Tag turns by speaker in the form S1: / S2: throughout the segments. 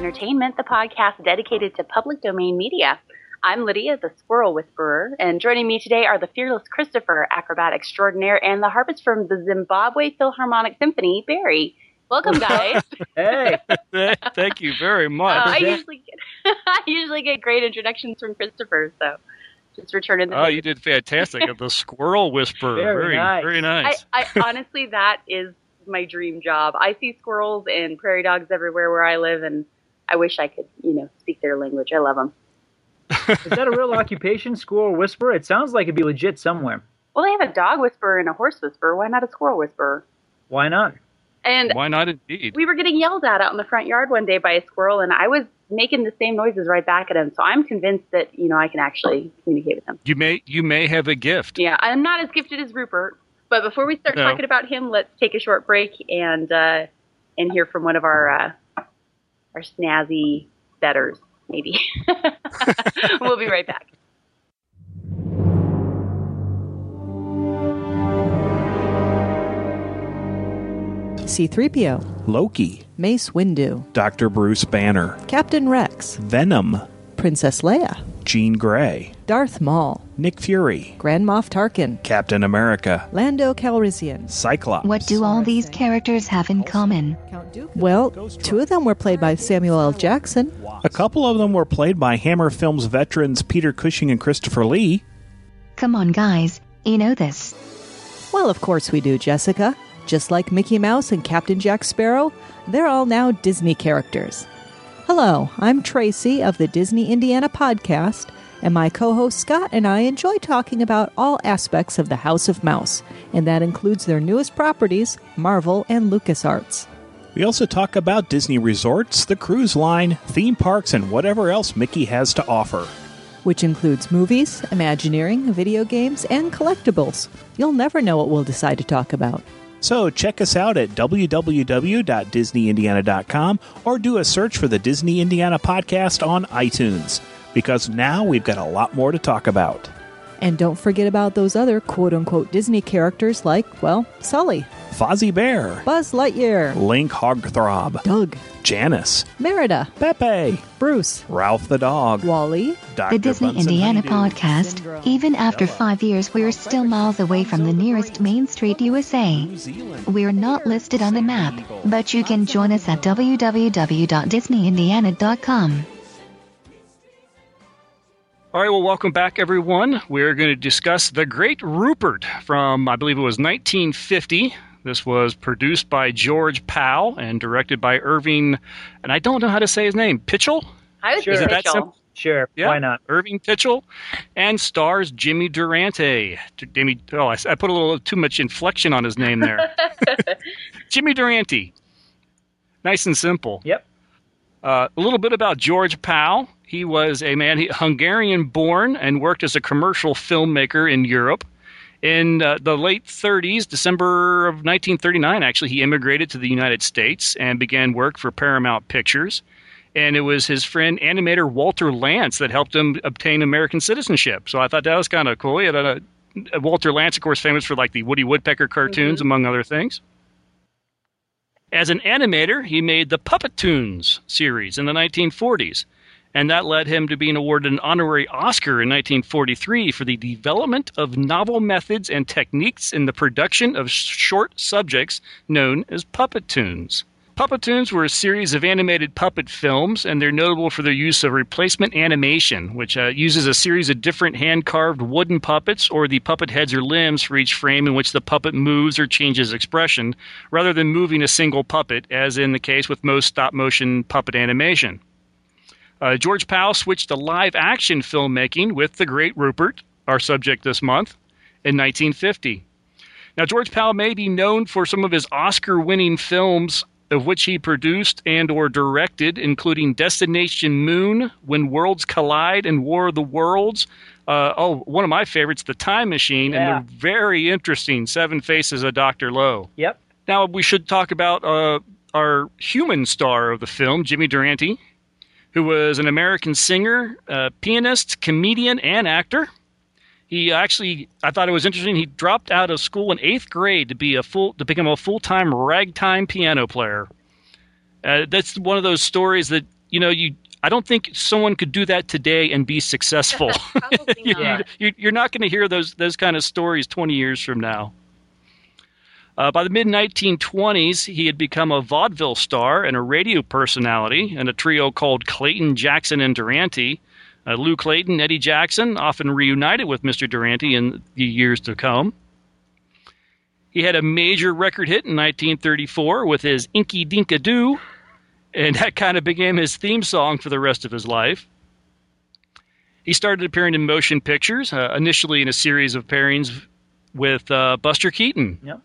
S1: Welcome to Orphaned Entertainment, the podcast dedicated to public domain media. I'm Lydia, the Squirrel Whisperer, and joining me today are the fearless Christopher, acrobat extraordinaire, and the harpist from the Zimbabwe Philharmonic Symphony, Barry. Welcome, guys.
S2: Hey,
S3: Thank you very
S1: Uh,
S3: much.
S1: I usually get, I usually get great introductions from Christopher, so just returning the.
S3: oh, you did fantastic. the Squirrel Whisperer.
S2: Very
S3: Very,
S2: nice.
S3: very
S1: I. I honestly, that is my dream job. I see squirrels and prairie dogs everywhere where I live, and I wish I could, you know, speak their language. I love them.
S2: is that a real occupation, squirrel whisperer? It sounds like it'd be legit somewhere.
S1: Well, they have a dog whisperer and a horse whisperer. Why not a squirrel whisperer?
S2: Why not?
S1: And
S3: Why not indeed?
S1: we were getting yelled at out in the front yard one day by a squirrel, and I was making the same noises right back at him. So I'm convinced that you know I can actually communicate with him.
S3: You may you may have a gift.
S1: Yeah, I'm not as gifted as Rupert. But before we start
S3: No.
S1: talking about him, let's take a short break and uh, and hear from one of our uh, our snazzy betters, maybe. we'll be right back.
S4: C3PO,
S5: Loki,
S4: Mace Windu,
S5: Dr. Bruce Banner,
S4: Captain Rex,
S5: Venom,
S4: Princess Leia,
S5: Jean Grey,
S4: Darth Maul,
S5: Nick Fury,
S4: Grand Moff Tarkin,
S5: Captain America,
S4: Lando Calrissian.
S5: Cyclops.
S6: What do all these characters have in common?
S4: Well, two of them were played by Samuel L. Jackson.
S5: A couple of them were played by Hammer Films veterans Peter Cushing and Christopher Lee.
S6: Come on, guys. You know this.
S4: Well, of course we do, Jessica. Just like Mickey Mouse and Captain Jack Sparrow, they're all now Disney characters. Hello, I'm Tracy of the Disney Indiana podcast, and my co host Scott and I enjoy talking about all aspects of the House of Mouse, and that includes their newest properties, Marvel and LucasArts.
S5: We also talk about Disney resorts, the cruise line, theme parks, and whatever else Mickey has to offer.
S4: which includes movies, Imagineering, video games, and collectibles. You'll never know what we'll decide to talk about.
S5: So check us out at www.disneyindiana.com or do a search for the Disney Indiana podcast on iTunes because now we've got a lot more to talk about.
S4: And don't forget about those other quote unquote Disney characters like, well, Sully,
S5: Fozzie Bear,
S4: Buzz Lightyear,
S5: Link Hogthrob,
S4: Doug,
S5: Janice,
S4: Merida,
S5: Pepe,
S4: Bruce,
S5: Ralph the dog,
S4: Wally,
S5: Dr.
S6: The Disney
S5: Bunsen
S6: Indiana
S5: Honeydew.
S6: podcast. Even after five years, we're still miles away from the nearest Main Street, USA. We're not listed on the map, but you can join us at www.disneyindiana.com.
S3: All right, well, welcome back, everyone. We're going to discuss The Great Rupert from, I believe it was 1950. This was produced by George Pal and directed by Irving, and I don't know how to say his name, Pichel?
S1: I was
S2: Sure.
S3: Is it that
S1: Rachel.
S3: simple?
S2: Sure.
S3: Yeah,
S2: Why not?
S3: Irving Pichel, and stars Jimmy Durante. D- Jimmy, oh, I, s- I put a little too much inflection on his name there. Jimmy Durante. Nice and simple.
S2: Yep.
S3: Uh, a little bit about George Pal. He was a man, he, Hungarian born, and worked as a commercial filmmaker in Europe. In uh, the late 30s, December of 1939, actually, he immigrated to the United States and began work for Paramount Pictures. And it was his friend, animator Walter Lantz, that helped him obtain American citizenship. So I thought that was kind of cool. He had a, a- Walter Lantz, of course, famous for like the Woody Woodpecker cartoons, among other things. As an animator, he made the Puppetoons series in the 1940s, and that led him to being awarded an honorary Oscar in 1943 for the development of novel methods and techniques in the production of short subjects known as Puppetoons. Puppet Tunes were a series of animated puppet films, and they're notable for their use of replacement animation, which uh, uses a series of different hand carved wooden puppets or the puppet heads or limbs for each frame in which the puppet moves or changes expression, rather than moving a single puppet, as in the case with most stop motion puppet animation. Uh, George Pal switched to live action filmmaking with The Great Rupert, our subject this month, in 1950. Now, George Pal may be known for some of his Oscar-winning films, of which he produced and or directed, including Destination Moon, When Worlds Collide, and War of the Worlds. Uh, oh, one of my favorites, The Time Machine,
S2: Yeah.
S3: and the very interesting Seven Faces of Dr. Lao.
S2: Yep.
S3: Now we should talk about uh, our human star of the film, Jimmy Durante, who was an American singer, uh, pianist, comedian, and actor. He actually, I thought it was interesting. He dropped out of school in eighth grade to be a full to become a full time ragtime piano player. Uh, that's one of those stories that you know you. I don't think someone could do that today and be successful. You-
S1: not.
S3: you, you're not going to hear those those kind of stories 20 years from now. Uh, by the mid 1920s, he had become a vaudeville star and a radio personality in a trio called Clayton, Jackson, and Durante. Uh, Lou Clayton, Eddie Jackson, often reunited with Mr. Durante in the years to come. He had a major record hit in 1934 with his Inka Dinka Doo, and that kind of became his theme song for the rest of his life. He started appearing in motion pictures, uh, initially in a series of pairings with uh, Buster Keaton.
S2: Yep.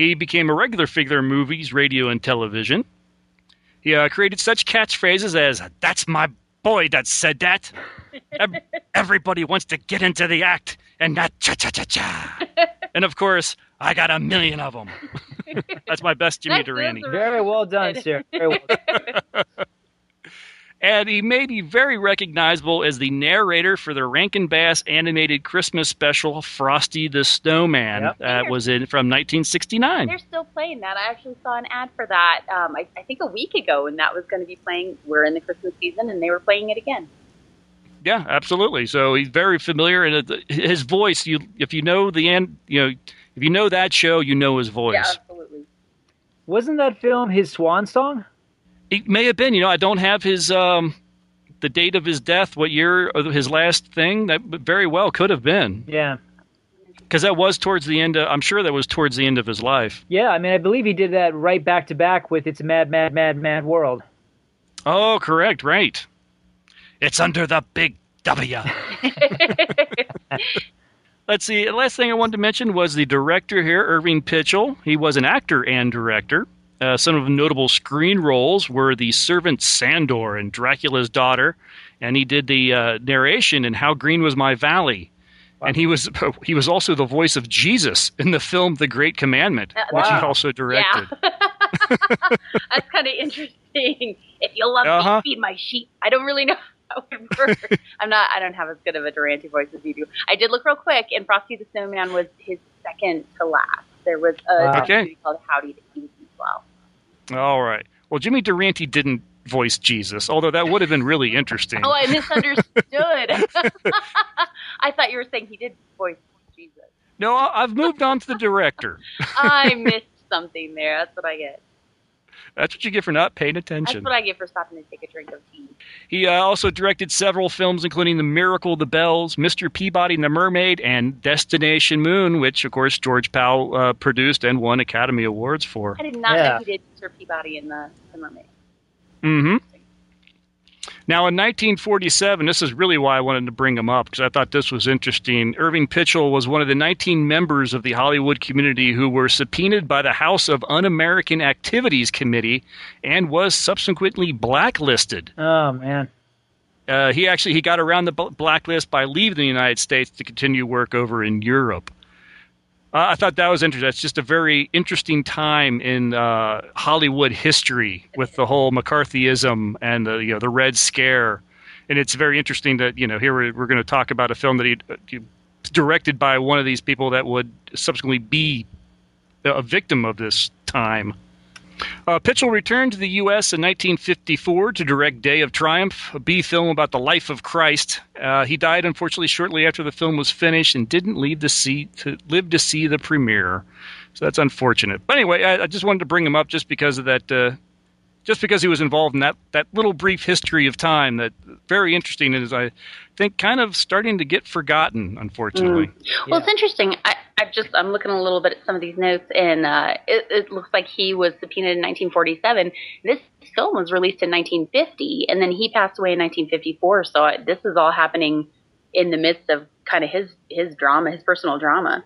S3: He became a regular figure in movies, radio, and television. He uh, created such catchphrases as "That's my boy that said that." Everybody wants to get into the act and not cha cha cha cha. and of course, I got a million of them. That's my best Jimmy
S1: That's-
S3: Durante.
S2: Very well done, sir. Very well done.
S3: And he may be very recognizable as the narrator for the Rankin Bass animated Christmas special Frosty the Snowman.
S2: Yep.
S3: That was in from 1969.
S1: They're still playing that. I actually saw an ad for that. Um, I, I think a week ago, and that was going to be playing. We're in the Christmas season, and they were playing it again.
S3: Yeah, absolutely. So he's very familiar, and his voice. You, if you know the end, you know, if you know that show, you know his voice.
S1: Yeah, absolutely.
S2: Wasn't that film his swan song?
S3: It may have been. You know, I don't have his um, the date of his death, what year his last thing. That very well could have been
S2: Yeah.
S3: because that was towards the end. Of, I'm sure that was towards the end of his life.
S2: Yeah, I mean, I believe he did that right back to back with It's a Mad, Mad, Mad, Mad World.
S3: Oh, correct, right. It's under the big W. Let's see. The last thing I wanted to mention was the director here, Irving Pichel. He was an actor and director. Uh, some of the notable screen roles were the servant Sandor in Dracula's Daughter, and he did the uh, narration in How Green Was My Valley. And he was he was also the voice of Jesus in the film The Great Commandment,
S1: Uh,
S3: which he also directed.
S1: That's kind of interesting. If you love
S3: Uh-huh.
S1: me, feed my sheep. I don't really know how it works. I'm not. I don't have as good of a Durante voice as you do. I did look real quick, and Frosty the Snowman was his second to last. There was a
S2: Wow.
S3: Okay.
S1: movie called Howdy the King as well.
S3: All right. Well, Jimmy Durante didn't voice Jesus, although that would have been really interesting.
S1: Oh, I misunderstood. I thought you were saying he did voice Jesus.
S3: No, I've moved on to the director.
S1: I missed something there. That's what I get.
S3: That's what you get for not paying attention.
S1: That's what I get for stopping to take a drink of tea.
S3: He uh, also directed several films, including The Miracle of the Bells, Mr. Peabody and the Mermaid, and Destination Moon, which, of course, George Pal uh, produced and won Academy Awards for.
S1: I did not
S2: Yeah.
S1: know he did Sir Peabody and the, the Mermaid.
S3: hmm Now, in 1947, this is really why I wanted to bring him up because I thought this was interesting. Irving Pichel was one of the 19 members of the Hollywood community who were subpoenaed by the House of Un American Activities Committee and was subsequently blacklisted.
S2: Oh, man.
S3: Uh, he actually he got around the blacklist by leaving the United States to continue work over in Europe. Uh, I thought that was interesting. It's just a very interesting time in uh, Hollywood history with the whole McCarthyism and the you know the Red Scare, and it's very interesting that you know here we're, we're going to talk about a film that he, he directed by one of these people that would subsequently be a victim of this time. Uh, Pichel returned to the U.S. in 1954 to direct Day of Triumph, a B film about the life of Christ. Uh, he died, unfortunately, shortly after the film was finished and didn't leave to see to live to see the premiere. So that's unfortunate. But anyway, I, I just wanted to bring him up just because of that. Uh, just because he was involved in that, that little brief history of time that very interesting and is I think kind of starting to get forgotten, unfortunately.
S1: Well,
S2: Yeah.
S1: it's interesting. I, I've just I'm looking a little bit at some of these notes, and uh, it, it looks like he was subpoenaed in 1947. This film was released in 1950, and then he passed away in 1954. So I, this is all happening in the midst of kind of his his drama, his personal drama.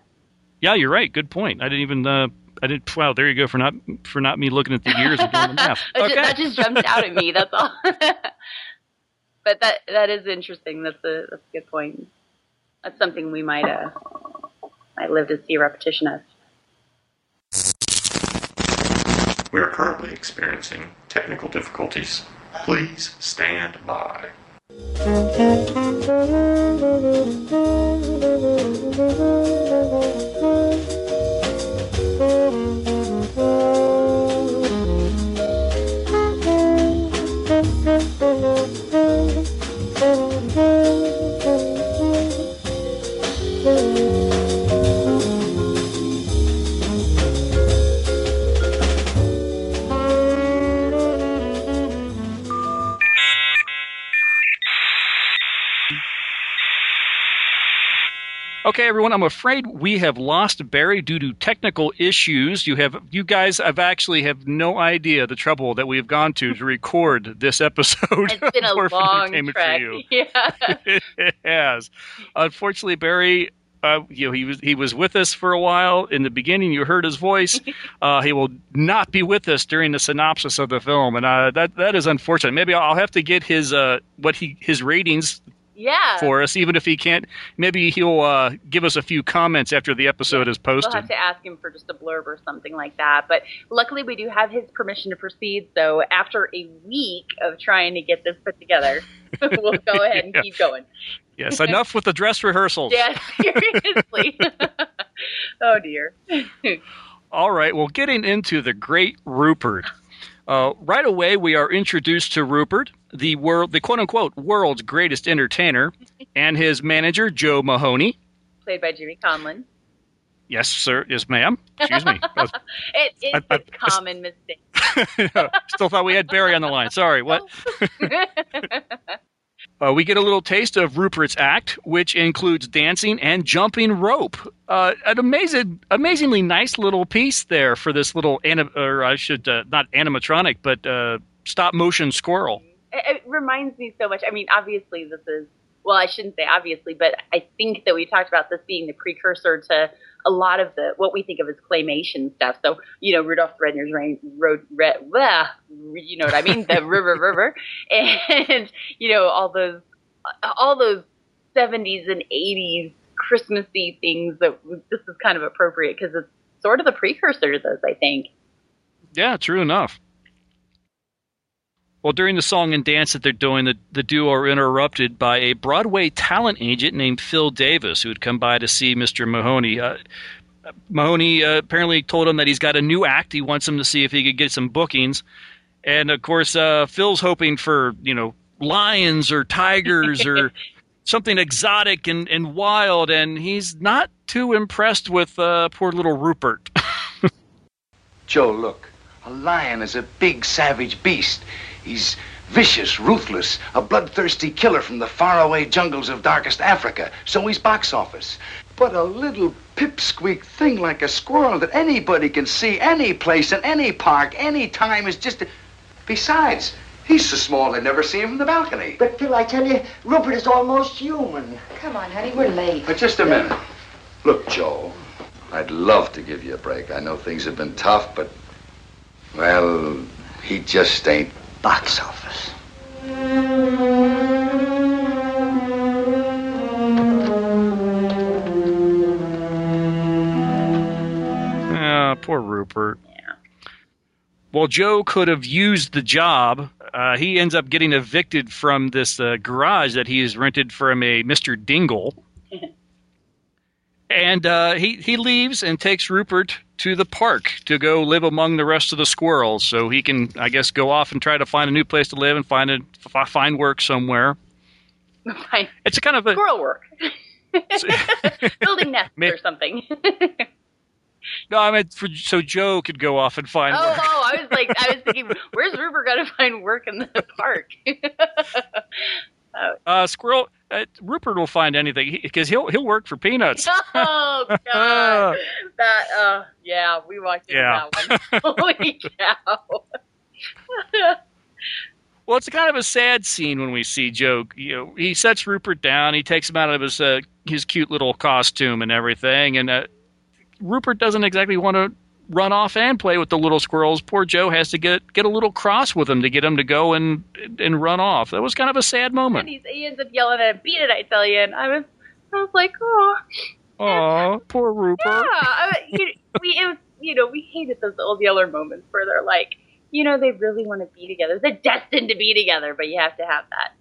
S3: Yeah, you're right. Good point. I didn't even. Uh, I didn't. Wow, there you go for not for not me looking at the years and doing the math. Okay.
S1: that just jumped out at me. That's all. but that that is interesting. That's a that's a good point. That's something we might uh might live to see a repetition of.
S7: We are currently experiencing technical difficulties. Please stand by.
S3: Okay, everyone, I'm afraid we have lost Barry due to technical issues. You have you guys have actually have no idea the trouble that we have gone to to record this episode.
S1: It's been a long trek.
S3: For you.
S1: Yeah.
S3: it has. Unfortunately, Barry, uh, you know, he was he was with us for a while. In the beginning, you heard his voice. Uh, he will not be with us during the synopsis of the film, and uh, that that is unfortunate. Maybe I'll have to get his uh, what he his ratings
S1: Yeah.
S3: for us, even if he can't. Maybe he'll uh, give us a few comments after the episode is posted.
S1: We'll have to ask him for just a blurb or something like that. But luckily, we do have his permission to proceed. So after a week of trying to get this put together, we'll go ahead and
S3: Yeah.
S1: keep going.
S3: Yes, enough with the dress rehearsals.
S1: Yeah, seriously. oh dear.
S3: All right, well, getting into the great Rupert. Uh, right away, we are introduced to Rupert, the world, the quote unquote world's greatest entertainer, and his manager Joe Mahoney.
S1: Played by Jimmy Conlin.
S3: Yes, sir. Yes, ma'am. Excuse me. Was-
S1: It is
S3: I- I-
S1: a common mistake.
S3: Still thought we had Barry on the line. Sorry. What? Uh, we get a little taste of Rupert's act, which includes dancing and jumping rope. Uh, an amazing, amazingly nice little piece there for this little, anim- or I should uh, not animatronic, but uh, stop motion squirrel.
S1: It, it reminds me so much. I mean, obviously, this is well, I shouldn't say obviously, but I think that we talked about this being the precursor to a lot of the what we think of as claymation stuff. So, you know, Rudolph the Red-Nosed Rain, Road, Red, blah, you know what I mean? The River, River, and you know all those, all those '70s and '80s Christmassy things. That this is kind of appropriate because it's sort of the precursor to those. I think.
S3: Yeah, true enough. Well, during the song and dance that they're doing, the, the duo are interrupted by a Broadway talent agent named Phil Davis, who had come by to see Mr. Mahoney. Uh, Mahoney uh, apparently told him that he's got a new act. He wants him to see if he could get some bookings. And of course, uh, Phil's hoping for, you know, lions or tigers or something exotic and, and wild. And he's not too impressed with uh, poor little Rupert.
S8: Joe, look. A lion is a big, savage beast. He's vicious, ruthless, a bloodthirsty killer from the faraway jungles of darkest Africa. So he's box office. But a little pipsqueak thing like a squirrel that anybody can see any place in any park, any time is just. A... Besides, he's so small they never see him from the balcony.
S9: But Phil, I tell you, Rupert is almost human.
S10: Come on, honey, we're late.
S8: But just a minute. Look, Joe, I'd love to give you a break. I know things have been tough, but. Well, he just ain't.
S9: Box office.
S3: Ah, poor Rupert. Well, Joe could have used the job. Uh, he ends up getting evicted from this uh, garage that he has rented from a Mr. Dingle. and uh, he, he leaves and takes Rupert to the park to go live among the rest of the squirrels so he can, I guess, go off and try to find a new place to live and find, a, f- find work somewhere.
S1: Fine.
S3: It's a kind of a.
S1: Squirrel work. Building nests or something.
S3: No, I meant for, so Joe could go off and find
S1: Oh,
S3: work.
S1: oh, I was like, I was thinking, where's Rupert going to find work in the park?
S3: Uh, squirrel. Uh, Rupert will find anything because he'll he'll work for peanuts.
S1: oh God, that. Uh, yeah, we walked into
S3: Yeah.
S1: that one. Holy cow!
S3: Well, it's kind of a sad scene when we see Joe. You know, he sets Rupert down. He takes him out of his uh, his cute little costume and everything, and uh, Rupert doesn't exactly want to run off and play with the little squirrels. Poor Joe has to get get a little cross with him to get him to go and and run off. That was kind of a sad
S1: and
S3: moment.
S1: he's, he ends up yelling at him, "Beat it!" I tell you, and I was, I was like, oh,
S3: Oh, poor Rupert.
S1: yeah. I, you, we, it was, you know, we hated those old Yeller moments where they're like, you know, they really want to be together. They're destined to be together, but you have to have that.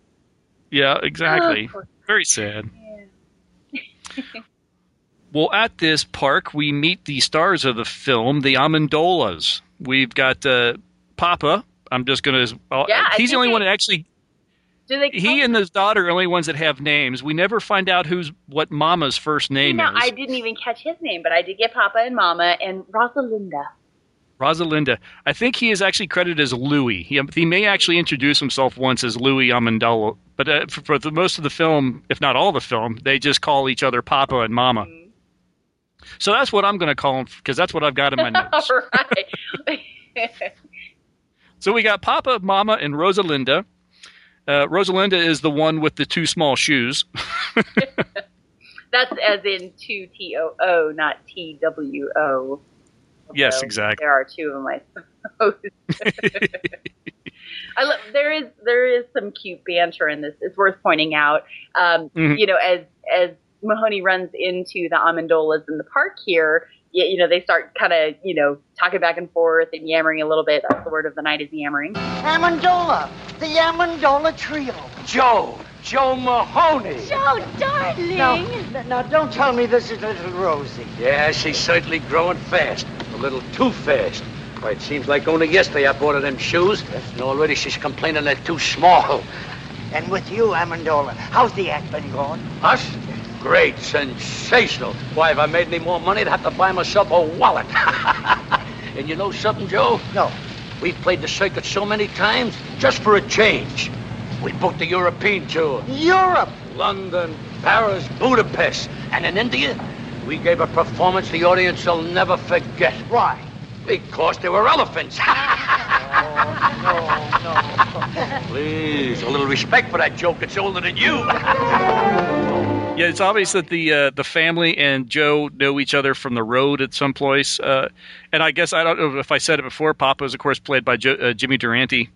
S3: Yeah, exactly.
S1: Oh,
S3: Very sad.
S1: Yeah.
S3: Well, at this park, we meet the stars of the film, the Amendolas. We've got uh, Papa. I'm just going to. Uh,
S1: yeah,
S3: he's the only
S1: they-
S3: one that actually.
S1: Do they?
S3: He and his daughter are the only ones that have names. We never find out who's what Mama's first
S1: You
S3: name
S1: know,
S3: is.
S1: I didn't even catch his name, but I did get Papa and Mama and Rosalinda.
S3: Rosalinda. I think he is actually credited as Louis. He, he may actually introduce himself once as Louis Amendola, but uh, for, for the most of the film, if not all the film, they just call each other Papa and Mama. So that's what I'm going to call him because that's what I've got in my notes.
S1: All right.
S3: So we got Papa, Mama, and Rosalinda. Uh, Rosalinda is the one with the two small shoes.
S1: That's as in two T O O, not T W O.
S3: Yes, exactly.
S1: There are two of them, I suppose. I lo- there is there is some cute banter in this. It's worth pointing out. Um,
S3: Mhm.
S1: You know, as as Mahoney runs into the Amendolas in the park here, you, you know, they start kind of you know talking back and forth and yammering a little bit. That's the word of the night is yammering.
S9: Amendola, the Amendola trio.
S8: Joe, Joe Mahoney.
S9: Joe, darling. Now, n- now, don't tell me this is little Rosie.
S8: Yeah, she's certainly growing fast. A little too fast. Why, it seems like only yesterday I bought her them shoes, and already she's complaining they're too small.
S9: And with you, Amendola, how's the act been going?
S8: Us? Great, sensational. Why, if I made any more money, I'd have to buy myself a wallet. and you know something, Joe?
S9: No.
S8: We've played the circuit so many times, just for a change. We booked the European tour.
S9: Europe.
S8: London, Paris, Budapest, and in India, we gave a performance the audience will never forget.
S9: Why?
S8: Because there were elephants.
S9: Oh, no, no.
S8: Please, a little respect for that joke. It's older than you.
S3: Yeah, it's obvious that the uh, the family and Joe know each other from the road at some place. Uh, and I guess I don't know if I said it before. Papa is, of course, played by jo- uh, Jimmy Durante,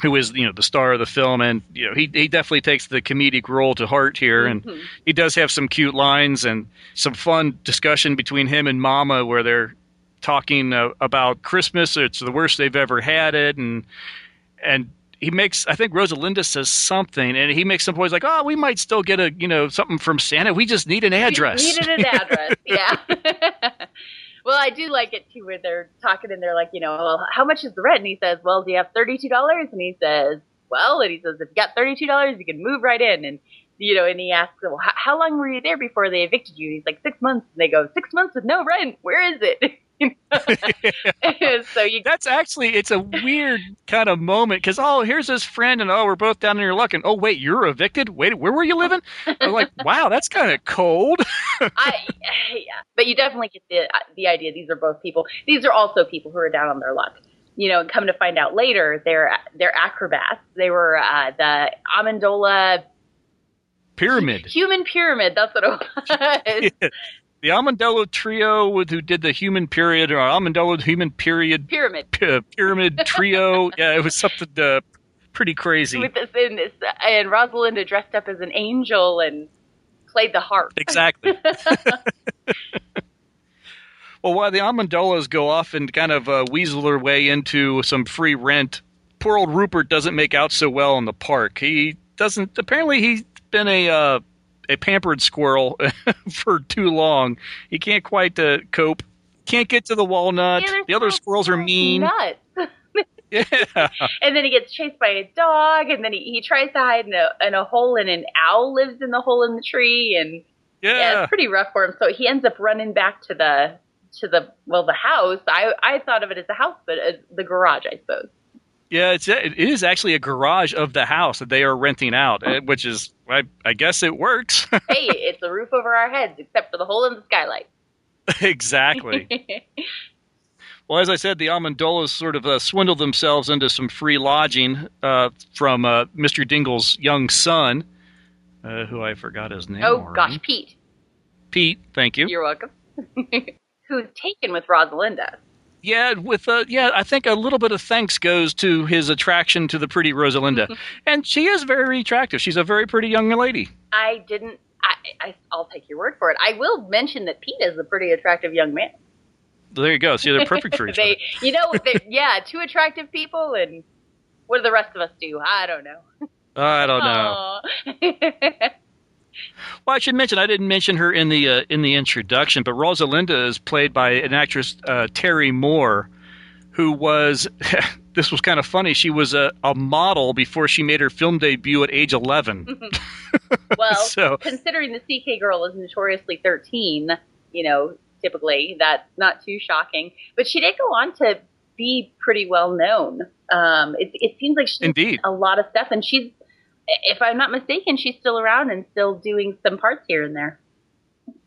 S3: who is you know the star of the film, and you know he he definitely takes the comedic role to heart here, and he does have some cute lines and some fun discussion between him and Mama, where they're talking uh, about Christmas. It's the worst they've ever had it, and and he makes I think Rosalinda says something, and he makes some points like, "Oh, we might still get a you know something from Santa. We just need an address."
S1: Needed an address, yeah. well, I do like it too, where they're talking and they're like, you know, well, how much is the rent? And he says, well, do you have thirty-two dollars? And he says, well, and he says, if you got thirty-two dollars, you can move right in. And you know, and he asks, well, how, how long were you there before they evicted you? And he's like, six months. And they go, six months with no rent. Where is it? so you
S3: That's actually it's a weird kind of moment because oh here's his friend and oh we're both down in your luck and oh wait you're evicted wait where were you living I'm like wow that's kind of cold
S1: I, yeah, but you definitely get the the idea. These are both people. These are also people who are down on their luck. You know, and come to find out later, they're they're acrobats. They were uh, the Amendola
S3: pyramid
S1: human pyramid. That's what it was.
S3: The Amendola trio with who did the human period or Amendola human period
S1: pyramid.
S3: p- pyramid trio yeah it was something uh, pretty crazy
S1: With this, and, this, and Rosalinda dressed up as an angel and played the harp.
S3: Exactly. well, while the Amendolas go off and kind of uh, weasel their way into some free rent, poor old Rupert doesn't make out so well in the park. He doesn't. Apparently, he's been a uh, a pampered squirrel for too long. He can't quite uh, cope. Can't get to the walnut.
S1: Yeah,
S3: the other squirrels are mean.
S1: Nuts.
S3: Yeah.
S1: and then he gets chased by a dog, and then he, he tries to hide in a, in a hole, and an owl lives in the hole in the tree, and
S3: Yeah.
S1: it's pretty rough for him. So he ends up running back to the to the well the house. I I thought of it as a house, but uh, the garage, I suppose.
S3: Yeah, it's it is actually a garage of the house that they are renting out, eh, which is I, I guess it works.
S1: hey, it's a roof over our heads, except for the hole in the skylight.
S3: exactly. Well, as I said, the Amendolas sort of uh, swindled themselves into some free lodging uh, from uh, Mr. Dingle's young son, uh, who I forgot his name.
S1: oh
S3: already.
S1: gosh, Pete,
S3: Pete. Thank you.
S1: you're welcome. Who's taken with Rosalinda?
S3: Yeah, with uh, yeah, I think a little bit of thanks goes to his attraction to the pretty Rosalinda, and she is very attractive. She's a very pretty young lady.
S1: I didn't. I, I I'll take your word for it. I will mention that Pete is a pretty attractive young man.
S3: There you go. See, they're perfect for each other.
S1: they, you know, yeah, two attractive people, and what do the rest of us do? I don't know.
S3: I don't know. Well, I should mention I didn't mention her in the uh, in the introduction, but Rosalinda is played by an actress uh, Terry Moore, who was this was kind of funny. She was a, a model before she made her film debut at age eleven.
S1: well,
S3: So-
S1: considering the CK girl is notoriously thirteen, you know, typically. That's not too shocking. But she did go on to be pretty well known. Um, it, it seems like she's
S3: Indeed.
S1: a lot of stuff, and she's, if I'm not mistaken, she's still around and still doing some parts here and there.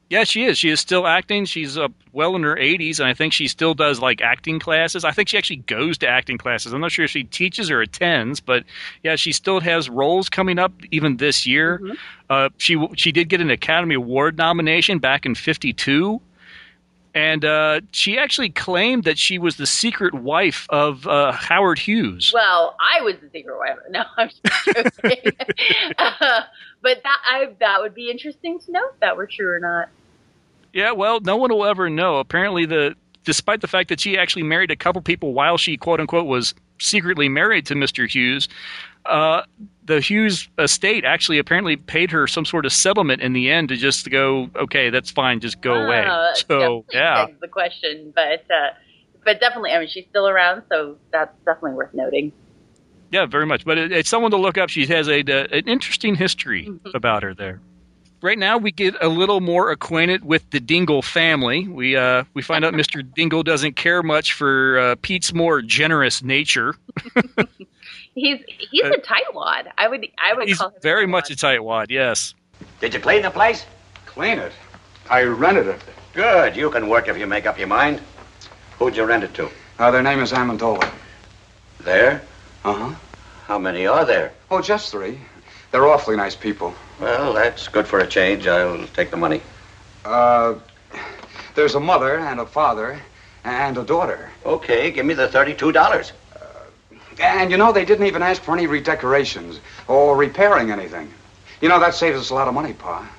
S3: Yeah, she is. She is still acting. She's uh, well in her 80s, and I think she still does like acting classes. I think she actually goes to acting classes. I'm not sure if she teaches or attends, but yeah, she still has roles coming up even this year.
S1: Mm-hmm.
S3: Uh, she she did get an Academy Award nomination back in *52, and uh, she actually claimed that she was the secret wife of uh, Howard Hughes.
S1: Well, I was the secret wife. No, I'm just joking. uh, but that I, that would be interesting to know if that were true or not.
S3: Yeah, well, no one will ever know. Apparently, the despite the fact that she actually married a couple people while she quote unquote was secretly married to Mr. Hughes, uh, the Hughes estate actually apparently paid her some sort of settlement in the end to just go, okay, that's fine, just go away.
S1: Uh,
S3: So yeah,
S1: begs the question, but uh, but definitely, I mean, she's still around, so that's definitely worth noting.
S3: yeah, very much. But it, it's someone to look up. She has a, uh, an interesting history
S1: Mm-hmm.
S3: about her there. Right now, we get a little more acquainted with the Dingle family. We uh, we find out Mr. Dingle doesn't care much for uh, Pete's more generous nature.
S1: He's he's
S3: Uh,
S1: a tightwad. I would I would
S3: He's
S1: call him
S3: very
S1: tightwad.
S3: much a tightwad. Yes.
S8: Did you clean the place?
S10: Clean it. I rented it.
S8: Good. You can work if you make up your mind. Who'd you rent it to?
S10: Uh, their name is Amendola.
S8: There?
S10: Uh-huh.
S8: How many are there?
S10: Oh, just three. They're awfully nice people.
S8: Well, that's good for a change. I'll take the money.
S10: Uh, there's a mother and a father and a daughter.
S8: Okay, give me the $32.
S10: And you know, they didn't even ask for any redecorations or repairing anything. You know, that saves us a lot of money, Pa.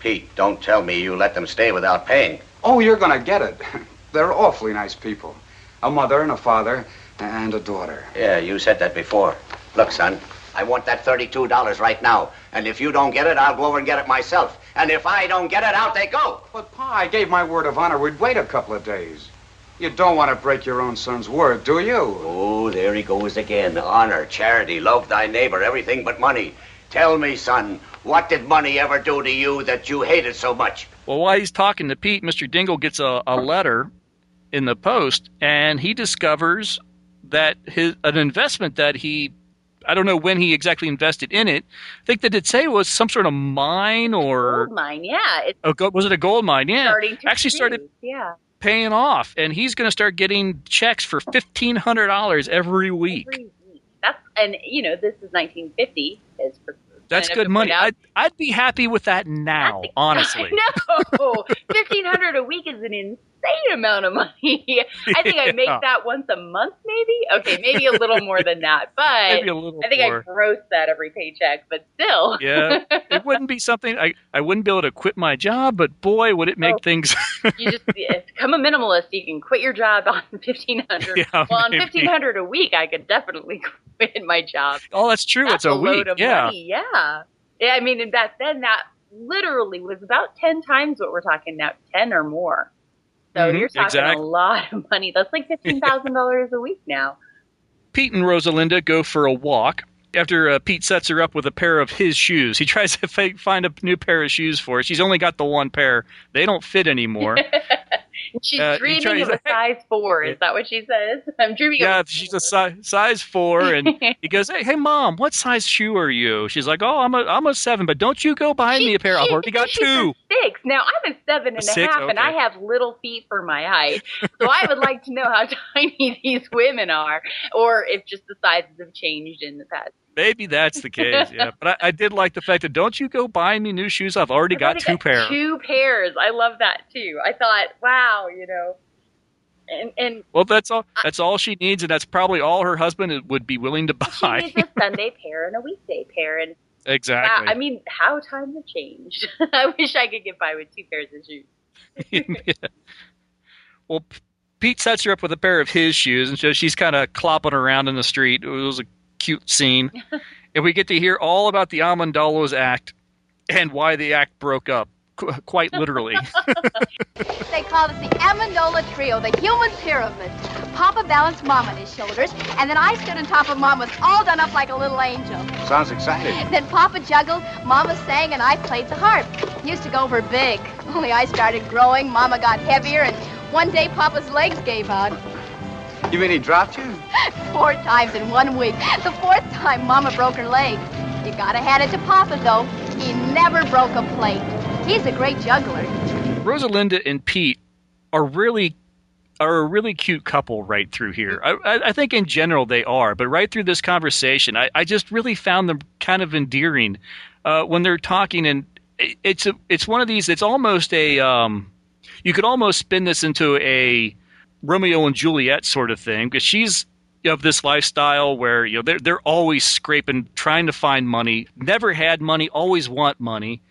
S8: Pete, don't tell me you let them stay without paying.
S10: Oh, you're gonna get it. They're awfully nice people. A mother and a father and a daughter.
S8: Yeah, you said that before. Look, son, I want that $32 right now. And if you don't get it, I'll go over and get it myself. And if I don't get it, out they go.
S10: But, Pa, I gave my word of honor we'd wait a couple of days. You don't want to break your own son's word, do you?
S8: Oh, there he goes again. Honor, charity, love thy neighbor, everything but money. Tell me, son, what did money ever do to you that you hated so much?
S3: Well, while he's talking to Pete, Mr. Dingle gets a, a letter in the post, and he discovers that his an investment that he I don't know when he exactly invested in it. I think that it say it was some sort of mine or
S1: Gold mine, yeah. It's
S3: a, go- was it a gold mine? Yeah,
S1: starting to
S3: actually started
S1: Yeah.
S3: Paying off, and he's going to start getting checks for fifteen hundred dollars every week.
S1: Every week. That's and you know this is 1950. Is for,
S3: That's good money. I'd, I'd be happy with that now, honestly.
S1: no, fifteen hundred a week is an insane amount of money. I think I make that once a month, maybe. Okay, maybe a little more than that, but
S3: Maybe a little
S1: I think
S3: more.
S1: I gross that every paycheck. But still,
S3: Yeah, it wouldn't be something I, I wouldn't be able to quit my job, but boy, would it make
S1: Oh.
S3: things.
S1: you just become a minimalist. You can quit your job on fifteen hundred.
S3: Yeah,
S1: well, on fifteen hundred a week, I could definitely quit my job.
S3: oh, that's true.
S1: That's
S3: it's a,
S1: load
S3: week.
S1: of
S3: Yeah.
S1: money. Yeah. Yeah. I mean, and back then that literally was about ten times what we're talking now, ten or more. So
S3: Mhm,
S1: you're talking
S3: exactly.
S1: a lot of money. That's like fifteen thousand dollars a week now.
S3: Pete and Rosalinda go for a walk. After uh, Pete sets her up with a pair of his shoes, he tries to fa- find a new pair of shoes for her. She's only got the one pair; they don't fit anymore.
S1: She's
S3: Uh,
S1: dreaming of a size four. Is that what she says? I'm dreaming
S3: yeah,
S1: of.
S3: she's a si- size four, and he goes, "Hey, hey, mom, what size shoe are you?" She's like, "Oh, I'm a I'm a seven, but don't you go buy me a pair. I've already got two.
S1: a Six. Now I'm a seven and a half,
S3: Six?
S1: and I
S3: Okay.
S1: have little feet for my height. So I would like to know how tiny these women are, or if just the sizes have changed in the past.
S3: Maybe that's the case. Yeah, but I, I did like the fact that don't you go buy me new shoes? I've already
S1: I've
S3: got
S1: already
S3: two pairs.
S1: Two pairs. I love that too. I thought, wow, you know, and and
S3: Well, that's all. That's all she needs, and that's probably all her husband would be willing to buy.
S1: she needs a Sunday pair and a weekday pair, and
S3: exactly.
S1: wow, I mean, how times have changed. I wish I could get by with two pairs of shoes.
S3: Yeah. Well, Pete sets her up with a pair of his shoes, and so she's kind of clopping around in the street. It was a cute scene, and we get to hear all about the Amendolas Act and why the act broke up. qu- quite literally.
S11: They call it the Amendola Trio, the human pyramid. Papa balanced Mom on his shoulders, and then I stood on top of Mama's, all done up like a little angel.
S10: Sounds exciting.
S11: Then Papa juggled, Mama sang, and I played the harp. Used to go for big. Only I started growing, Mama got heavier, and one day Papa's legs gave out.
S10: You mean he dropped you?
S11: Four times in one week. The fourth time, Mama broke her leg. You gotta hand it to Papa, though. He never broke a plate. He's a great juggler.
S3: Rosalinda and Pete are really are a really cute couple right through here. I, I, I think in general they are, but right through this conversation, I, I just really found them kind of endearing uh, when they're talking, and it- it's a, it's one of these. It's almost a um, you could almost spin this into a Romeo and Juliet sort of thing because she's of this lifestyle where you know they're they're always scraping, trying to find money, never had money, always want money.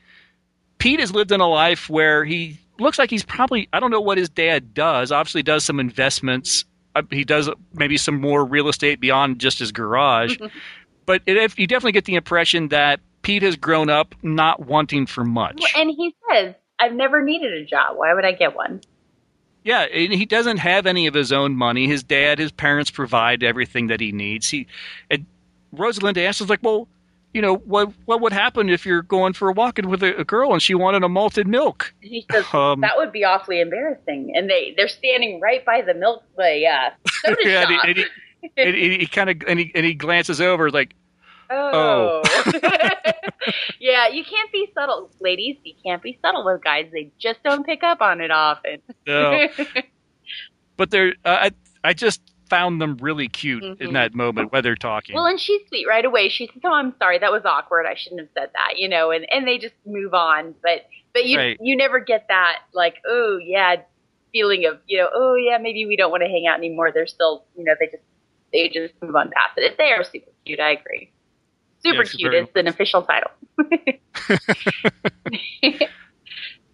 S3: Pete has lived in a life where he looks like he's probably I don't know what his dad does. Obviously, does some investments. Uh, He does maybe some more real estate beyond just his garage. but it, you definitely get the impression that Pete has grown up not wanting for much.
S1: And he says, I've never needed a job. Why would I get one?
S3: Yeah, and he doesn't have any of his own money. His dad, his parents provide everything that he needs. He and Rosalinda asks like, well, you know, what what would happen if you're going for a walk with a, a girl and she wanted a malted milk?
S1: He says,
S3: Um,
S1: that would be awfully embarrassing. And they, they're standing right by the milk, the uh, soda
S3: Yeah,
S1: shop.
S3: and he, and he, he kind of and he and he glances over like,
S1: Oh. yeah, you can't be subtle. Ladies, you can't be subtle with guys. They just don't pick up on it often.
S3: No. but they're uh, I I just found them really cute
S1: Mhm.
S3: in that moment when they're talking.
S1: well, and she's sweet right away. She says, "Oh, I'm sorry. That was awkward. I shouldn't have said that." You know, and and they just move on. But but you
S3: Right.
S1: you never get that like, "Oh, yeah," feeling of, you know, "Oh, yeah, maybe we don't want to hang out anymore." They're still, you know, they just they just move on past it. They are super cute. I agree. Super
S3: Yes,
S1: cute is an official title.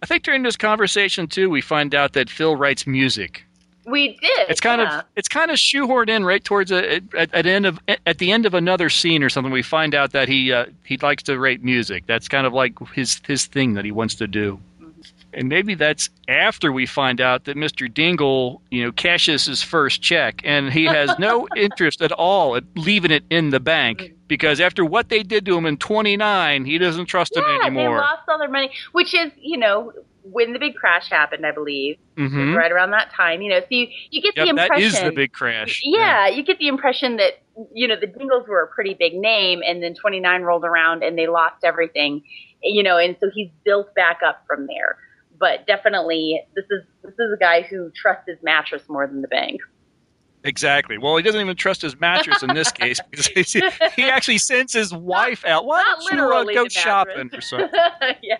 S3: I think during this conversation too, we find out that Phil writes music.
S1: We did.
S3: It's kind
S1: yeah.
S3: of it's kind of shoehorned in right towards a, at, at end of at the end of another scene or something. We find out that he uh, he likes to write music. That's kind of like his his thing that he wants to do. And maybe that's after we find out that Mr. Dingle, you know, cashes his first check and he has no interest at all at leaving it in the bank because after what they did to him in 29, he doesn't trust him
S1: yeah,
S3: anymore.
S1: they lost all their money, which is, you know, when the big crash happened, I believe,
S3: Mhm.
S1: right around that time. You know, so you, you get
S3: Yep,
S1: the impression.
S3: is the big crash.
S1: Yeah, you get the impression that you know the Dingles were a pretty big name, and then 29 rolled around and they lost everything, you know, and so he's built back up from there. But definitely, this is this is a guy who trusts his mattress more than the bank.
S3: Exactly. Well, he doesn't even trust his mattress in this case because he, he actually sends his wife out. Why don't you uh, go shopping or something?
S1: yeah.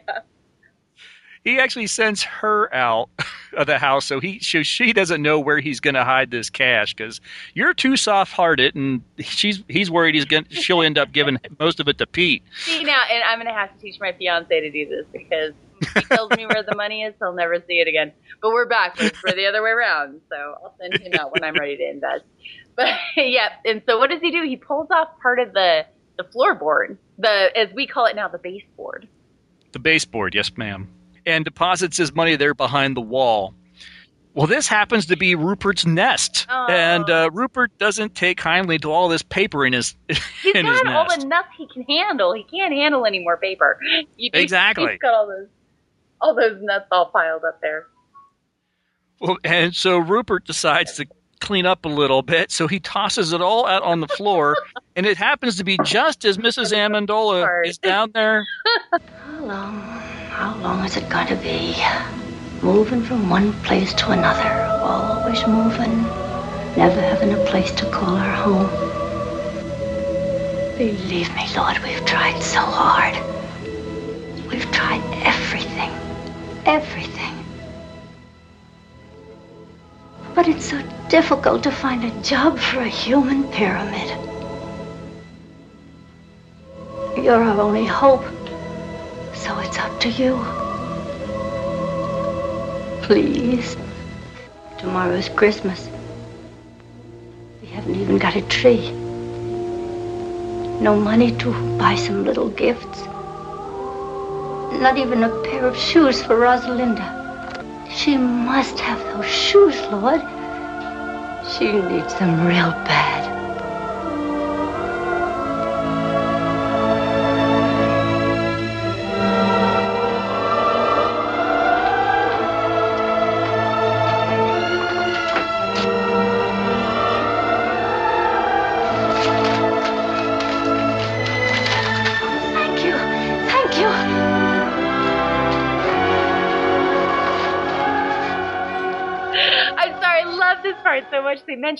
S3: He actually sends her out of the house so he so she doesn't know where he's going to hide this cash because you're too soft-hearted and she's he's worried he's going she'll end up giving most of it to Pete.
S1: See now, and I'm gonna have to teach my fiance to do this because he tells me where the money is, he'll never see it again. But we're backwards, we're the other way around. So I'll send him out when I'm ready to invest. But yeah, and so what does he do? He pulls off part of the the floorboard, the as we call it now, the baseboard.
S3: The baseboard, yes, ma'am, and deposits his money there behind the wall. Well, this happens to be Rupert's nest, and uh, Rupert doesn't take kindly to all this paper in his
S1: He's
S3: in his
S1: got all
S3: nest.
S1: the nuts he can handle. He can't handle any more paper. You-
S3: Exactly.
S1: He's got all those all those nuts all piled up there.
S3: Well, and so Rupert decides to clean up a little bit, so he tosses it all out on the floor, and it happens to be just as Mrs. Amendola is down there.
S12: How long? How long is it going to be? Moving from one place to another, always moving, never having a place to call our home. Believe me, Lord, we've tried so hard. But it's so difficult to find a job for a human pyramid. You're our only hope. So it's up to you. Please. Tomorrow's Christmas. We haven't even got a tree. No money to buy some little gifts. Not even a pair of shoes for Rosalinda. She must have shoes, Lord. She needs them real bad.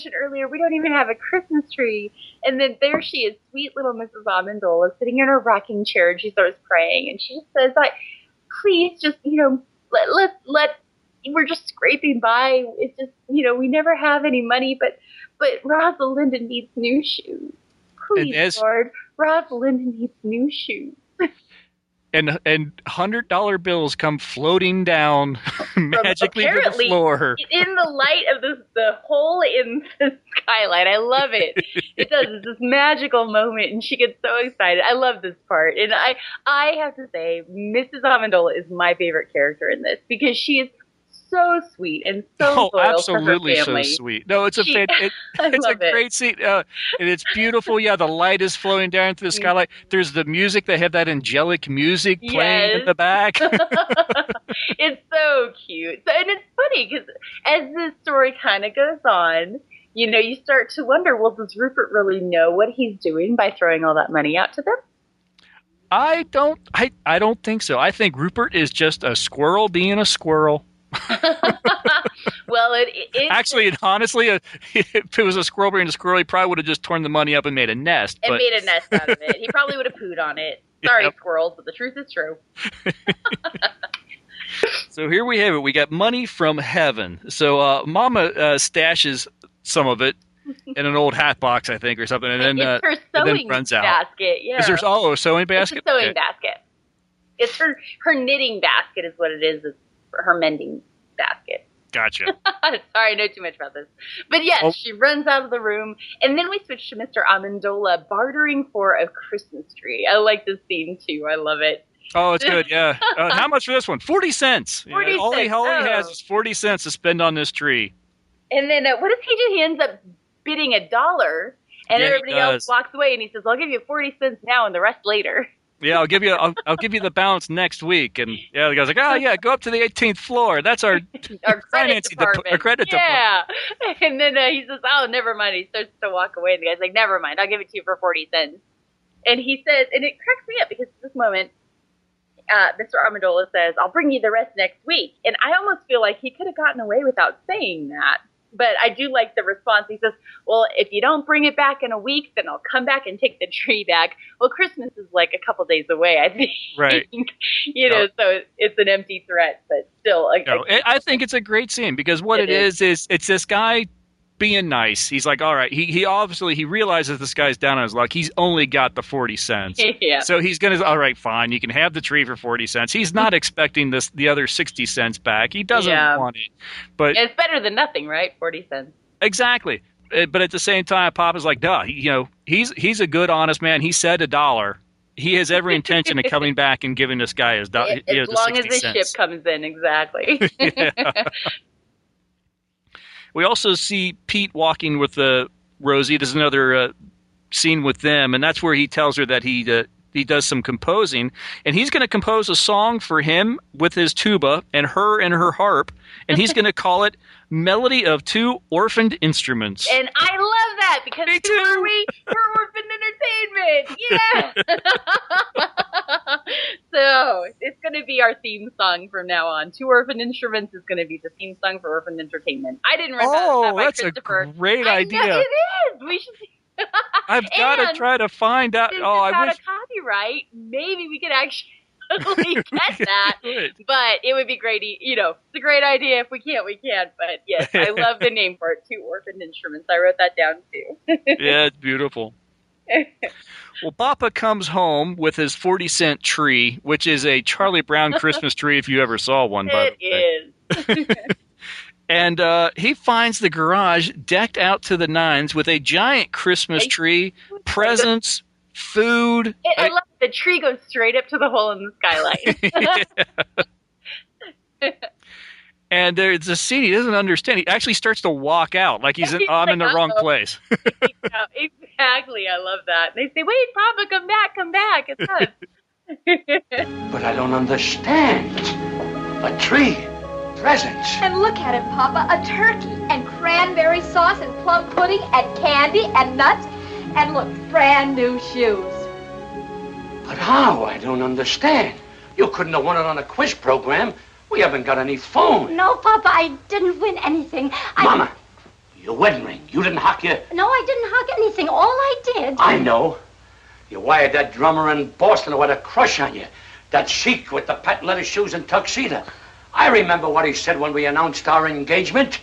S1: Mentioned earlier we don't even have a Christmas tree. And then there she is, sweet little Mrs. Amendola, sitting in her rocking chair, and she starts praying. And she just says, like, please just, you know, let, let, let, we're just scraping by. It's just, you know, we never have any money, but, but Rosalinda needs new shoes. Please,
S3: as-
S1: Lord, Rosalinda needs new shoes.
S3: And and hundred dollar bills come floating down magically to the
S1: apparently
S3: floor.
S1: in the light of the the hole in the skylight. I love it. It does. It's this magical moment, and she gets so excited. I love this part, and I I have to say, Mrs. Amendola is my favorite character in this because she is so sweet and so
S3: Oh, absolutely so sweet. No, it's a
S1: She-
S3: fan, it, it's a
S1: it.
S3: great scene, uh, and it's beautiful. Yeah, the light is flowing down through the
S1: Mm-hmm.
S3: skylight. There's the music. They have that angelic music playing in the back.
S1: it's so cute. So, and it's funny because as this story kind of goes on, you know, you start to wonder, well, does Rupert really know what he's doing by throwing all that money out to them?
S3: I don't. I I don't think so. I think Rupert is just a squirrel being a squirrel.
S1: Well, it, it
S3: Actually, and honestly, uh, if it was a squirrel being a squirrel, he probably would have just torn the money up and made a nest.
S1: and
S3: but
S1: made a nest out of it. He probably would have pooed on it. Sorry,
S3: Yep.
S1: squirrels, but the truth is true.
S3: So here we have it. We got money from heaven. So uh, Mama uh, stashes some of it in an old hat box, I think, or something, and then uh,
S1: it's
S3: and then runs out.
S1: basket. Yeah,
S3: Is there oh a sewing
S1: it's
S3: basket?
S1: a sewing
S3: Okay.
S1: basket. It's her her knitting basket is what it is. It's her mending basket.
S3: Gotcha.
S1: Sorry, I know too much about this. But yes,
S3: Oh.
S1: she runs out of the room, and then we switch to Mr. Amendola bartering for a Christmas tree. I like this scene too. I love it.
S3: Oh, it's good. Yeah. Uh, how much for this one? Forty cents. Yeah,
S1: 40
S3: all he,
S1: cents.
S3: all he
S1: Oh.
S3: has is forty cents to spend on this tree.
S1: And then uh, what does he do? He ends up bidding a dollar, and
S3: Yeah,
S1: everybody else walks away, and he says, "I'll give you forty cents now, and the rest later."
S3: Yeah, I'll give you. I'll, I'll give you the balance next week. And yeah, the guy's like, oh yeah, go up to the 18th floor. That's our
S1: Our credit department.
S3: our credit
S1: yeah. And then uh, he says, "Oh, never mind." He starts to walk away, and the guy's like, "Never mind. I'll give it to you for forty cents." And he says, and it cracks me up because at this moment, uh, Mr. Armadillo says, "I'll bring you the rest next week." And I almost feel like he could have gotten away without saying that. But I do like the response. He says, "Well, if you don't bring it back in a week, then I'll come back and take the tree back." Well, Christmas is like a couple days away, I think.
S3: Right.
S1: you know,
S3: No.
S1: so it's an empty threat, but still, like,
S3: No, I I think it's a great scene because what
S1: It
S3: it
S1: is.
S3: is is it's this guy being nice. He's like, all right. He he obviously he realizes this guy's down on his luck. He's only got the forty cents.
S1: yeah.
S3: So he's gonna all right, fine. You can have the tree for forty cents. He's not expecting this the other sixty cents back. He doesn't
S1: Yeah.
S3: want it. But
S1: it's better than nothing, right? Forty cents.
S3: exactly. Uh, But at the same time, Papa's like, duh. He, you know, he's he's a good, honest man. He said a dollar. He has every intention of coming back and giving this guy his dollar.
S1: as long as the ship comes in, exactly.
S3: Yeah. We also see Pete walking with uh, Rosie. There's another uh, scene with them, and that's where he tells her that he uh, he does some composing, and he's going to compose a song for him with his tuba and her and her harp, and he's going to call it "Melody of Two Orphaned Instruments."
S1: and I love that because who are we? We're Orphan Entertainment. Yeah. so it's going to be our theme song from now on. Two orphaned Instruments is going to be the theme song for orphaned Entertainment. I didn't write that-
S3: Oh,
S1: that by
S3: that's a great
S1: I
S3: idea.
S1: Know, it is. We should.
S3: I've got to try to find out.
S1: Since
S3: Oh,
S1: it's
S3: I wish.
S1: copyright, maybe we could actually get that. But it would be great, you know, it's a great idea. If we can't, we can't. But yes, I love the name for it, Two Orphan Instruments. I wrote that down too.
S3: yeah, it's beautiful. Well, Papa comes home with his 40 cent tree, which is a Charlie Brown Christmas tree if you ever saw one, by
S1: It
S3: the way.
S1: is.
S3: And uh, he finds the garage decked out to the nines with a giant Christmas tree, presents, food.
S1: It, I, love the tree goes straight up to the hole in the skylight.
S3: and there's a scene he doesn't understand. He actually starts to walk out like he's in, I'm in the wrong place.
S1: Exactly. I love that. And they say, "Wait, Papa, come back, come back." It's us.
S8: But I don't understand. A tree. Presents.
S11: And look at it, Papa. A turkey and cranberry sauce and plum pudding and candy and nuts. And look, brand new shoes.
S8: But how? I don't understand. You couldn't have won it on a quiz program. We haven't got any phone.
S12: No, Papa, I didn't win anything. I,
S8: Mama, your wedding ring. You didn't hock your...
S12: No, I didn't hug anything. All I did.
S8: I know. You wired that drummer in Boston who had a crush on you. That chic with the patent leather shoes and tuxedo. I remember what he said when we announced our engagement.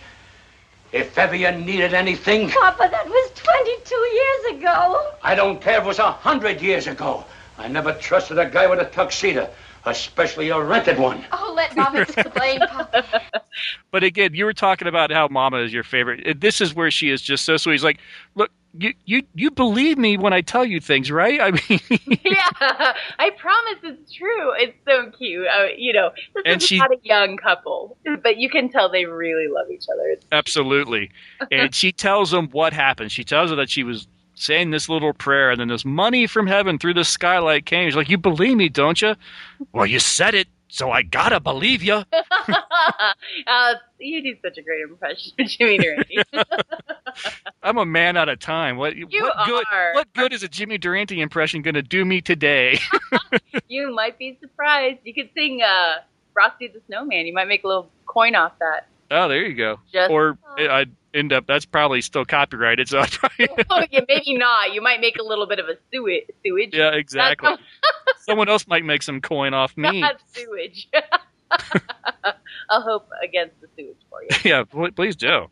S8: If ever you needed anything,
S12: Papa, that was 22 years ago.
S8: I don't care if it was a hundred years ago. I never trusted a guy with a tuxedo, especially a rented one.
S11: Oh, let Mom explain, Papa.
S3: But again, you were talking about how Mama is your favorite. This is where she is just so sweet. He's like, look, you you you believe me when I tell you things, right? I mean,
S1: yeah, I promise it's true. It's so cute. Uh, you know, this
S3: And
S1: is
S3: she-
S1: not a young couple, but you can tell they really love each other. It's
S3: absolutely. And she tells him what happened. She tells her that she was saying this little prayer, and then this money from heaven through the skylight came. She's like, "You believe me, don't you?" Well, you said it, so I gotta believe you.
S1: uh, you do such a great impression of Jimmy Durante.
S3: I'm a man out of time. What
S1: You
S3: what good
S1: are.
S3: what good is a Jimmy Durante impression going to do me today?
S1: you might be surprised. You could sing uh, Frosty the Snowman. You might make a little coin off that.
S3: Oh, there you go.
S1: Just-
S3: or uh, I'd end up that's probably still copyrighted. So I'd probably,
S1: oh, yeah, maybe not. You might make a little bit of a sewage. sewage.
S3: yeah, exactly. Someone else might make some coin off me.
S1: Not sewage. I'll hope against the sewage for you.
S3: yeah, please do.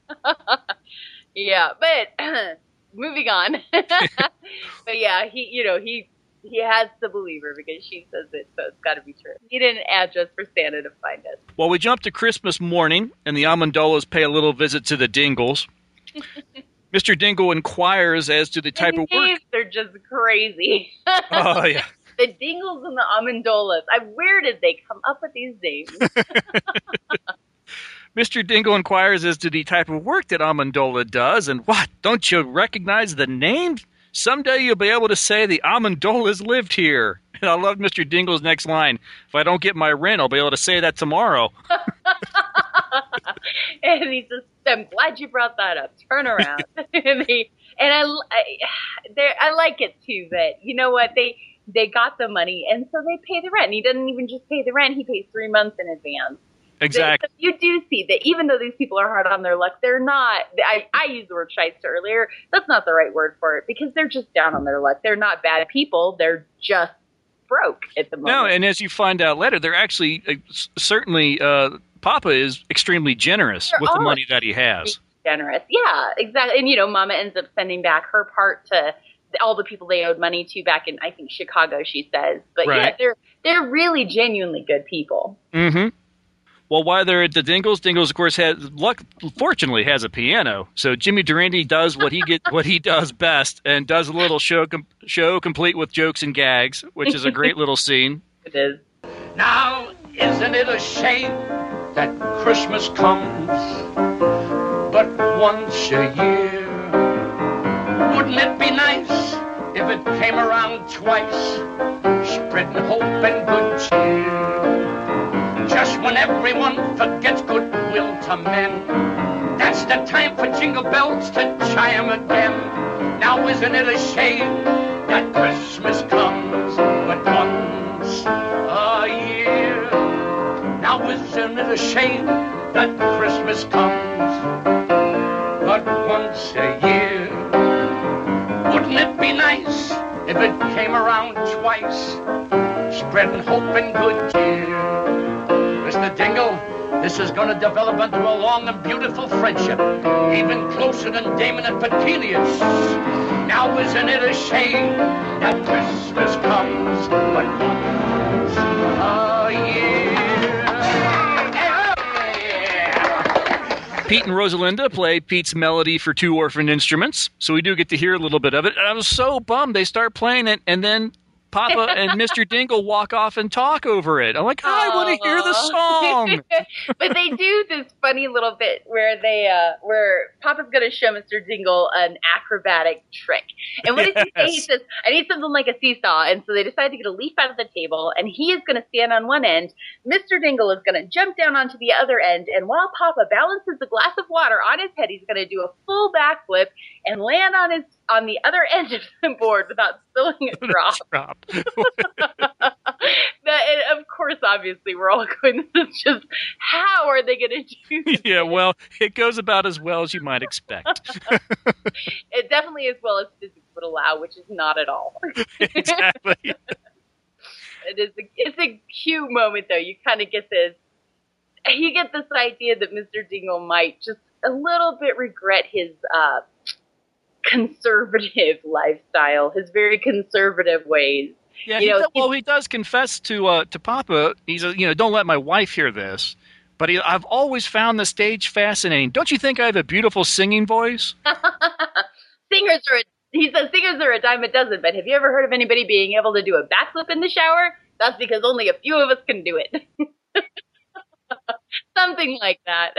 S1: Yeah, but moving on. but yeah, he, you know, he he has to believe her because she says it, so it's got to be true. He didn't address for Santa to find us.
S3: Well, we jump to Christmas morning, and the Amendolas pay a little visit to the Dingles. Mr. Dingle inquires as to the type of work.
S1: They're just crazy.
S3: Oh yeah.
S1: the Dingles and the Amendolas. I, where did they come up with these names?
S3: Mr. Dingle inquires as to the type of work that Amendola does, and what? Don't you recognize the name? Someday you'll be able to say the Amendolas lived here. And I love Mr. Dingle's next line. If I don't get my rent, I'll be able to say that tomorrow.
S1: and he says, "I'm glad you brought that up. Turn around." and he, and I, I, there- I like it too that you know what they they got the money and so they pay the rent. And he doesn't even just pay the rent; he pays three months in advance.
S3: Exactly.
S1: So you do see that even though these people are hard on their luck, they're not. I, I used the word shyster earlier. That's not the right word for it because they're just down on their luck. They're not bad people. They're just broke at the moment.
S3: No, and as you find out later, they're actually uh, certainly uh, Papa is extremely generous
S1: They're
S3: with the money that he has.
S1: generous. Yeah, exactly. And you know, Mama ends up sending back her part to all the people they owed money to back in I think Chicago. She says, but yeah, they're they're really genuinely good people.
S3: Mm-hmm. Well, while they're at the Dingles, Dingles, of course, has luck. Fortunately, has a piano. So Jimmy Durante does what he get, what he does best, and does a little show com- show complete with jokes and gags, which is a great little scene.
S1: It is.
S8: Now, isn't it a shame that Christmas comes but once a year? Wouldn't it be nice if it came around twice, spreading hope and good cheer? Just when everyone forgets goodwill to men, that's the time for jingle bells to chime again. Now, isn't it a shame that Christmas comes but once a year? Now, isn't it a shame that Christmas comes but once a year? Wouldn't it be nice if it came around twice, spreading hope and good cheer? Mr. Dingle, this is going to develop into a long and beautiful friendship, even closer than Damon and Petilius. Now, isn't it a shame that Christmas comes but once a year?
S3: Pete and Rosalinda play Pete's melody for two orphan instruments, so we do get to hear a little bit of it. And I was so bummed they start playing it, and then Papa and Mr. Dingle walk off and talk over it. I'm like, I want to hear the song.
S1: but they do this funny little bit where they uh where Papa's gonna show Mr. Dingle an acrobatic trick. And what does he say? He says, I need something like a seesaw. And so they decide to get a leaf out of the table and he is gonna stand on one end. Mr. Dingle is gonna jump down onto the other end, and while Papa balances a glass of water on his head, he's gonna do a full backflip and land on his on the other end of the board without spilling a drop.
S3: Drop.
S1: that, and of course, obviously, we're all going. This is just how are they going to do? This?
S3: yeah, well, it goes about as well as you might expect.
S1: It definitely as well as physics would allow, which is not at all.
S3: exactly.
S1: It is. A, it's a cute moment, though. You kind of get this. You get this idea that Mr. Dingle might just a little bit regret his uh, conservative lifestyle, his very conservative ways.
S3: Yeah,
S1: You
S3: he
S1: know,
S3: does, well, he does confess to uh, to Papa. He's a, you know, don't let my wife hear this. But he, I've always found the stage fascinating. Don't you think I have a beautiful singing voice?
S1: singers are. A, he says singers are a dime a dozen. But have you ever heard of anybody being able to do a backflip in the shower? That's because only a few of us can do it. Something like that.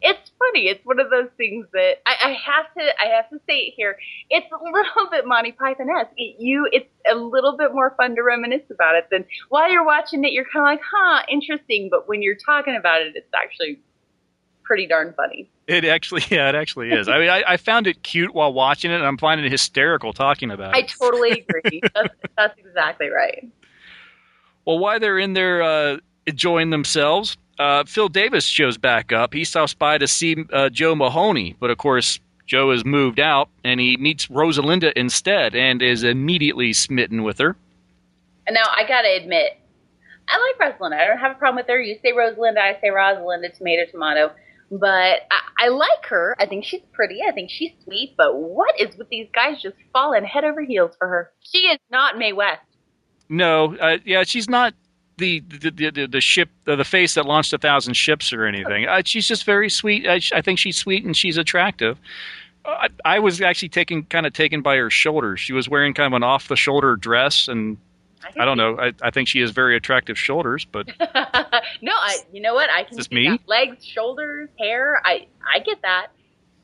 S1: It's funny. It's one of those things that I, I have to. I have to say it here. It's a little bit Monty Python-esque. It, you, it's a little bit more fun to reminisce about it than while you're watching it. You're kind of like, huh, interesting. But when you're talking about it, it's actually pretty darn funny.
S3: It actually, yeah, it actually is. I mean, I, I found it cute while watching it, and I'm finding it hysterical talking about it.
S1: I totally agree. that's, that's exactly right.
S3: Well, while they're in there uh, enjoying themselves, uh, Phil Davis shows back up. He stops by to see uh, Joe Mahoney, but of course, Joe has moved out, and he meets Rosalinda instead, and is immediately smitten with her.
S1: And now I gotta admit, I like Rosalinda. I don't have a problem with her. You say Rosalinda, I say Rosalinda, tomato, tomato. But I, I like her. I think she's pretty. I think she's sweet. But what is with these guys just falling head over heels for her? She is not Mae West.
S3: No, uh, yeah, she's not the the, the the the ship, the, the face that launched a thousand ships or anything. Uh, she's just very sweet. I, I think she's sweet and she's attractive. Uh, I, I was actually taken kind of taken by her shoulders. She was wearing kind of an off the shoulder dress, and I don't know. I, I think she has very attractive shoulders, but
S1: no, I. You know what? I can see
S3: me?
S1: that. Legs, shoulders, hair. I I get that.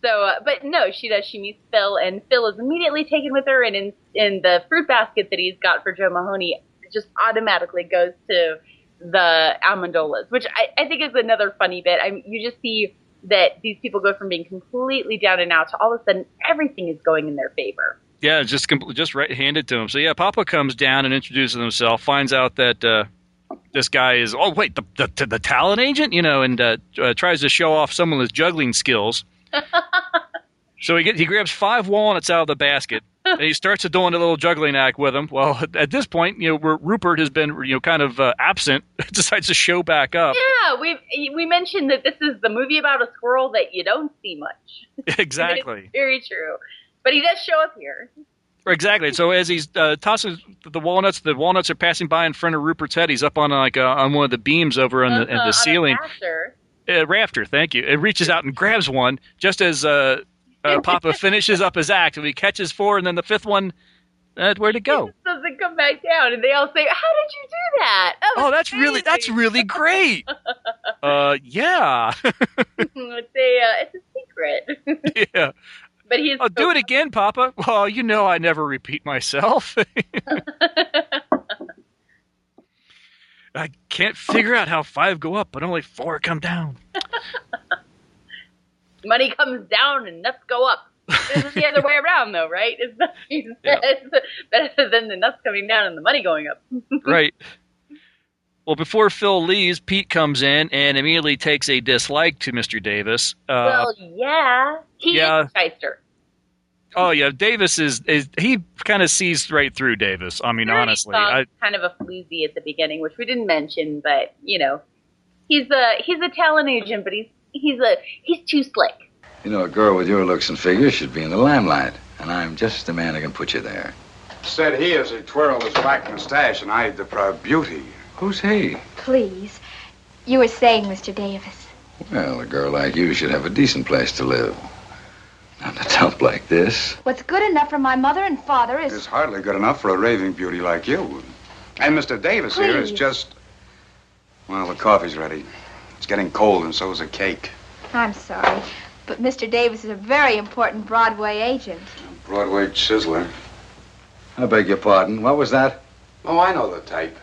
S1: So, uh, but no, she does. She meets Phil, and Phil is immediately taken with her, and in in the fruit basket that he's got for Joe Mahoney, just automatically goes to the Amendolas, which I, I think is another funny bit. I mean, you just see that these people go from being completely down and out to all of a sudden everything is going in their favor.
S3: yeah, just compl- just right handed to him. So yeah, Papa comes down and introduces himself. Finds out that uh, this guy is oh wait the the, the talent agent, you know, and uh, uh, tries to show off some of his juggling skills. So he get, he grabs five walnuts out of the basket and he starts to doing a little juggling act with them. Well, at this point, you know, where Rupert has been you know kind of uh, absent, decides to show back up.
S1: Yeah, we we mentioned that this is the movie about a squirrel that you don't see much.
S3: exactly.
S1: Very true. But he does show up here.
S3: Exactly. So as he's uh, tossing the walnuts, the walnuts are passing by in front of Rupert's head. He's up on like uh, on one of the beams over the, in
S1: Uh-huh, on
S3: the
S1: a
S3: ceiling.
S1: rafter.
S3: Uh, rafter, thank you. It reaches out and grabs one just as uh, Papa finishes up his act. And he catches four, and then the fifth one, uh, where'd it go?
S1: It Doesn't come back down, and they all say, "How did you do that?" That
S3: Oh, that's really that's really great. Uh, yeah,
S1: it's a uh, it's a secret.
S3: yeah.
S1: but he's
S3: Oh, do it again, Papa. Well, you know I never repeat myself. I can't figure out how five go up, but only four come down.
S1: Money comes down and nuts go up. This is the other way around, though, right? It's not, it's better than the nuts coming down and the money going up.
S3: right. Well, before Phil leaves, Pete comes in and immediately takes a dislike to Mr. Davis. Uh,
S1: well, yeah, he
S3: yeah.
S1: is a shyster.
S3: oh yeah, Davis is, is he kind of sees right through Davis. I mean, honestly, I,
S1: kind of a floozy at the beginning, which we didn't mention, but you know, he's a he's a talent agent, but he's he's a he's too slick.
S8: You know, a girl with your looks and figure should be in the limelight, and I'm just the man who can put you there.
S10: Said he as he twirled his black mustache and eyed the proud beauty.
S8: Who's he?
S11: Please. You were saying, Mr. Davis.
S8: Well, a girl like you should have a decent place to live. Not a dump like this.
S11: What's good enough for my mother and father is.
S10: It's hardly good enough for a raving beauty like you. And Mr. Davis here is just. Well, the coffee's ready. It's getting cold, and so is the cake.
S11: I'm sorry, but Mr. Davis is a very important Broadway agent.
S10: Broadway chiseler.
S8: I beg your pardon. What was that?
S10: Oh, I know the type.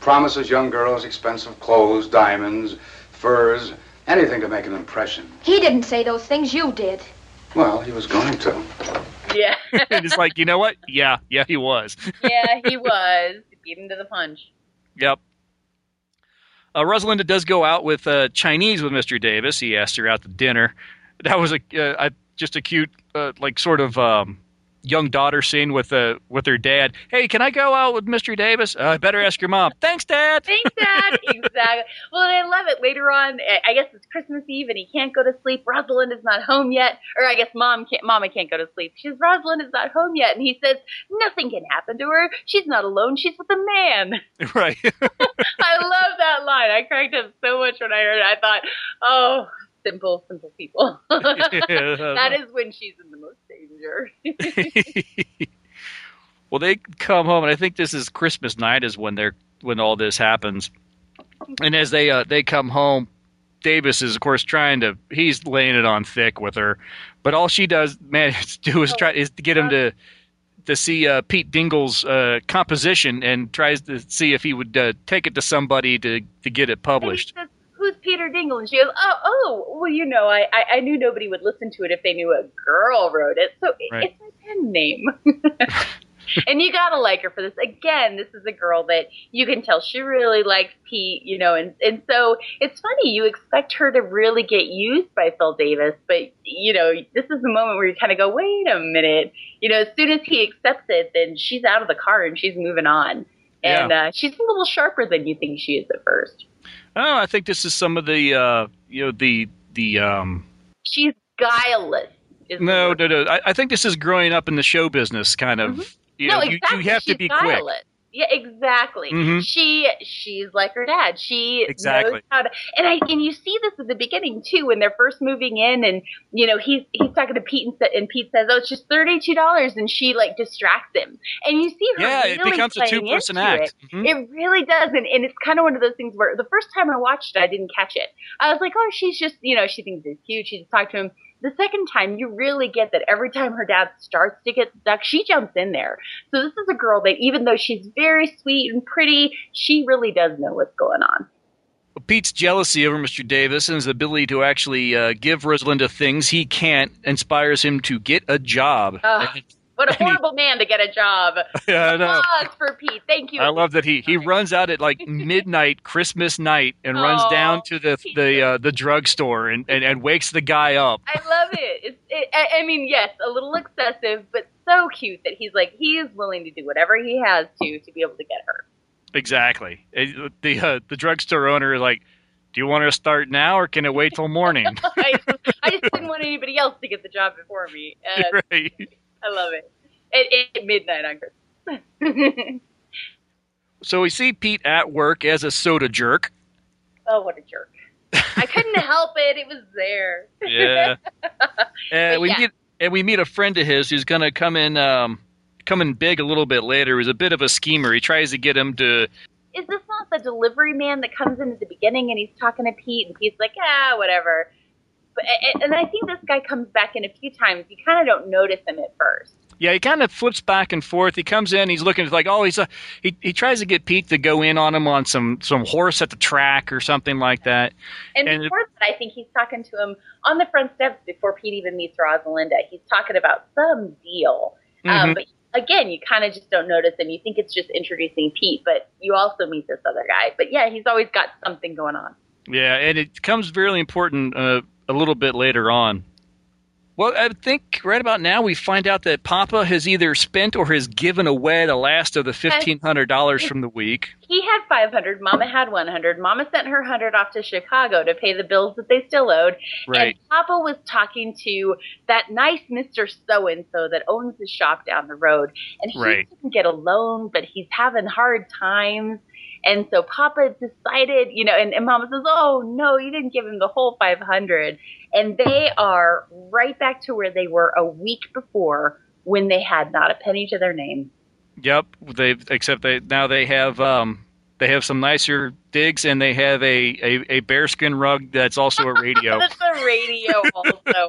S10: Promises young girls expensive clothes, diamonds, furs, anything to make an impression.
S11: He didn't say those things, you did.
S10: Well, he was going to.
S1: Yeah.
S3: and it's like, you know what? Yeah, yeah, he was.
S1: yeah, he was. Beat him to the punch.
S3: Yep. Uh, Rosalinda does go out with uh, Chinese with Mr. Davis. He asked her out to dinner. That was a uh, I, just a cute, uh, like sort of um, young daughter scene with uh, with her dad. Hey, can I go out with Mr. Davis? Uh, I better ask your mom. Thanks, Dad.
S1: Thanks, Dad. exactly. Well, and I love it. Later on, I- I guess it's Christmas Eve, and he can't go to sleep. Rosalind is not home yet, or I guess Mom can't. Mama can't go to sleep. She's Rosalind is not home yet, and he says nothing can happen to her. She's not alone. She's with a man.
S3: right.
S1: I love that line. I cracked up so much when I heard it. I thought, oh, simple, simple people. that is when she's in the most danger.
S3: Well, they come home, and I think this is Christmas night is when they're when all this happens. And as they uh, they come home, Davis is of course trying to he's laying it on thick with her, but all she does manage to do is try is to get him to to see uh, Pete Dingle's uh, composition and tries to see if he would uh, take it to somebody to to get it published.
S1: Who's Peter Dingle? And she goes, Oh, oh, well, you know, I, I, I knew nobody would listen to it if they knew a girl wrote it. So
S3: Right.
S1: it's my pen name. and you gotta like her for this. Again, this is a girl that you can tell she really likes Pete, you know, and and so it's funny. You expect her to really get used by Phil Davis, but you know, this is the moment where you kind of go, wait a minute. You know, as soon as he accepts it, then she's out of the car and she's moving on. And
S3: Yeah.
S1: uh, she's a little sharper than you think she is at first.
S3: Oh, I think this is some of the uh, you know the the um,
S1: She's guileless.
S3: No no no. I, I think this is growing up in the show business kind of. You know,
S1: no,
S3: you,
S1: exactly.
S3: you have to
S1: She's
S3: be quick.
S1: Yeah, exactly.
S3: Mhm.
S1: She she's like her dad. She
S3: Exactly.
S1: knows how to and I and you see this at the beginning too when they're first moving in and you know he's he's talking to Pete and, and Pete says oh it's just thirty two dollars and she like distracts him and you see her
S3: Yeah, it
S1: really
S3: becomes a two-person act.
S1: It.
S3: Mhm.
S1: it really does and, and it's kind of one of those things where the first time I watched it I didn't catch it I was like oh she's just you know she thinks he's cute she just talked to him the second time you really get that every time her dad starts to get stuck she jumps in there so this is a girl that even though she's very sweet and pretty she really does know what's going on
S3: Pete's jealousy over Mr. Davis and his ability to actually uh, give Rosalinda things he can't inspires him to get a job.
S1: What a horrible man to get a job
S3: Yeah, I know.
S1: applause for Pete thank you
S3: I love that he, he runs out at like midnight Christmas night and runs down to the the uh, the drugstore and, and, and wakes the guy up.
S1: I love it. It's, it I, I mean, yes, a little excessive, but so cute that he's like he is willing to do whatever he has to to be able to get her.
S3: Exactly. Uh, The uh, the drugstore owner is like, "Do you want to start now or can it wait till morning?"
S1: I just, I just didn't want anybody else to get the job before me. And
S3: right.
S1: I love it. At, at midnight on Christmas.
S3: So we see Pete at work as a soda jerk.
S1: oh, what a jerk! I couldn't help it. It was there.
S3: Yeah. And
S1: But
S3: we
S1: yeah.
S3: meet and we meet a friend of his who's going to come in um, come in big a little bit later. He's a bit of a schemer. He tries to get him to
S1: Is this not the delivery man that comes in at the beginning and he's talking to Pete and Pete's like, ah, whatever. But and- I think this guy comes back in a few times. You kind of don't notice him at first.
S3: Yeah, he kind of flips back and forth. He comes in, he's looking like, oh, he's a, he he tries to get Pete to go in on him on some some horse at the track or something like that.
S1: And,
S3: And-
S1: before that, I think he's talking to him on the front steps before Pete even meets Rosalinda. He's talking about some deal. Um,
S3: Mhm.
S1: but again, you kind of just don't notice him. You think it's just introducing Pete, but you also meet this other guy. But yeah, he's always got something going on.
S3: Yeah, and it becomes really important uh, a little bit later on. Well, I think right about now we find out that Papa has either spent or has given away the last of the fifteen hundred dollars from the week.
S1: He had 500. Mama had 100. Mama sent her 100 off to Chicago to pay the bills that they still owed.
S3: Right.
S1: And Papa was talking to that nice Mr. So and so that owns the shop down the road. And he
S3: Right.
S1: didn't get a loan, but he's having hard times. And so Papa decided, you know, and, and Mama says, "Oh no, you didn't give him the whole 500." And they are right back to where they were a week before when they had not a penny to their name.
S3: Yep, they except they now they have um they have some nicer digs and they have a a, a bearskin rug that's also a radio.
S1: That's a radio also.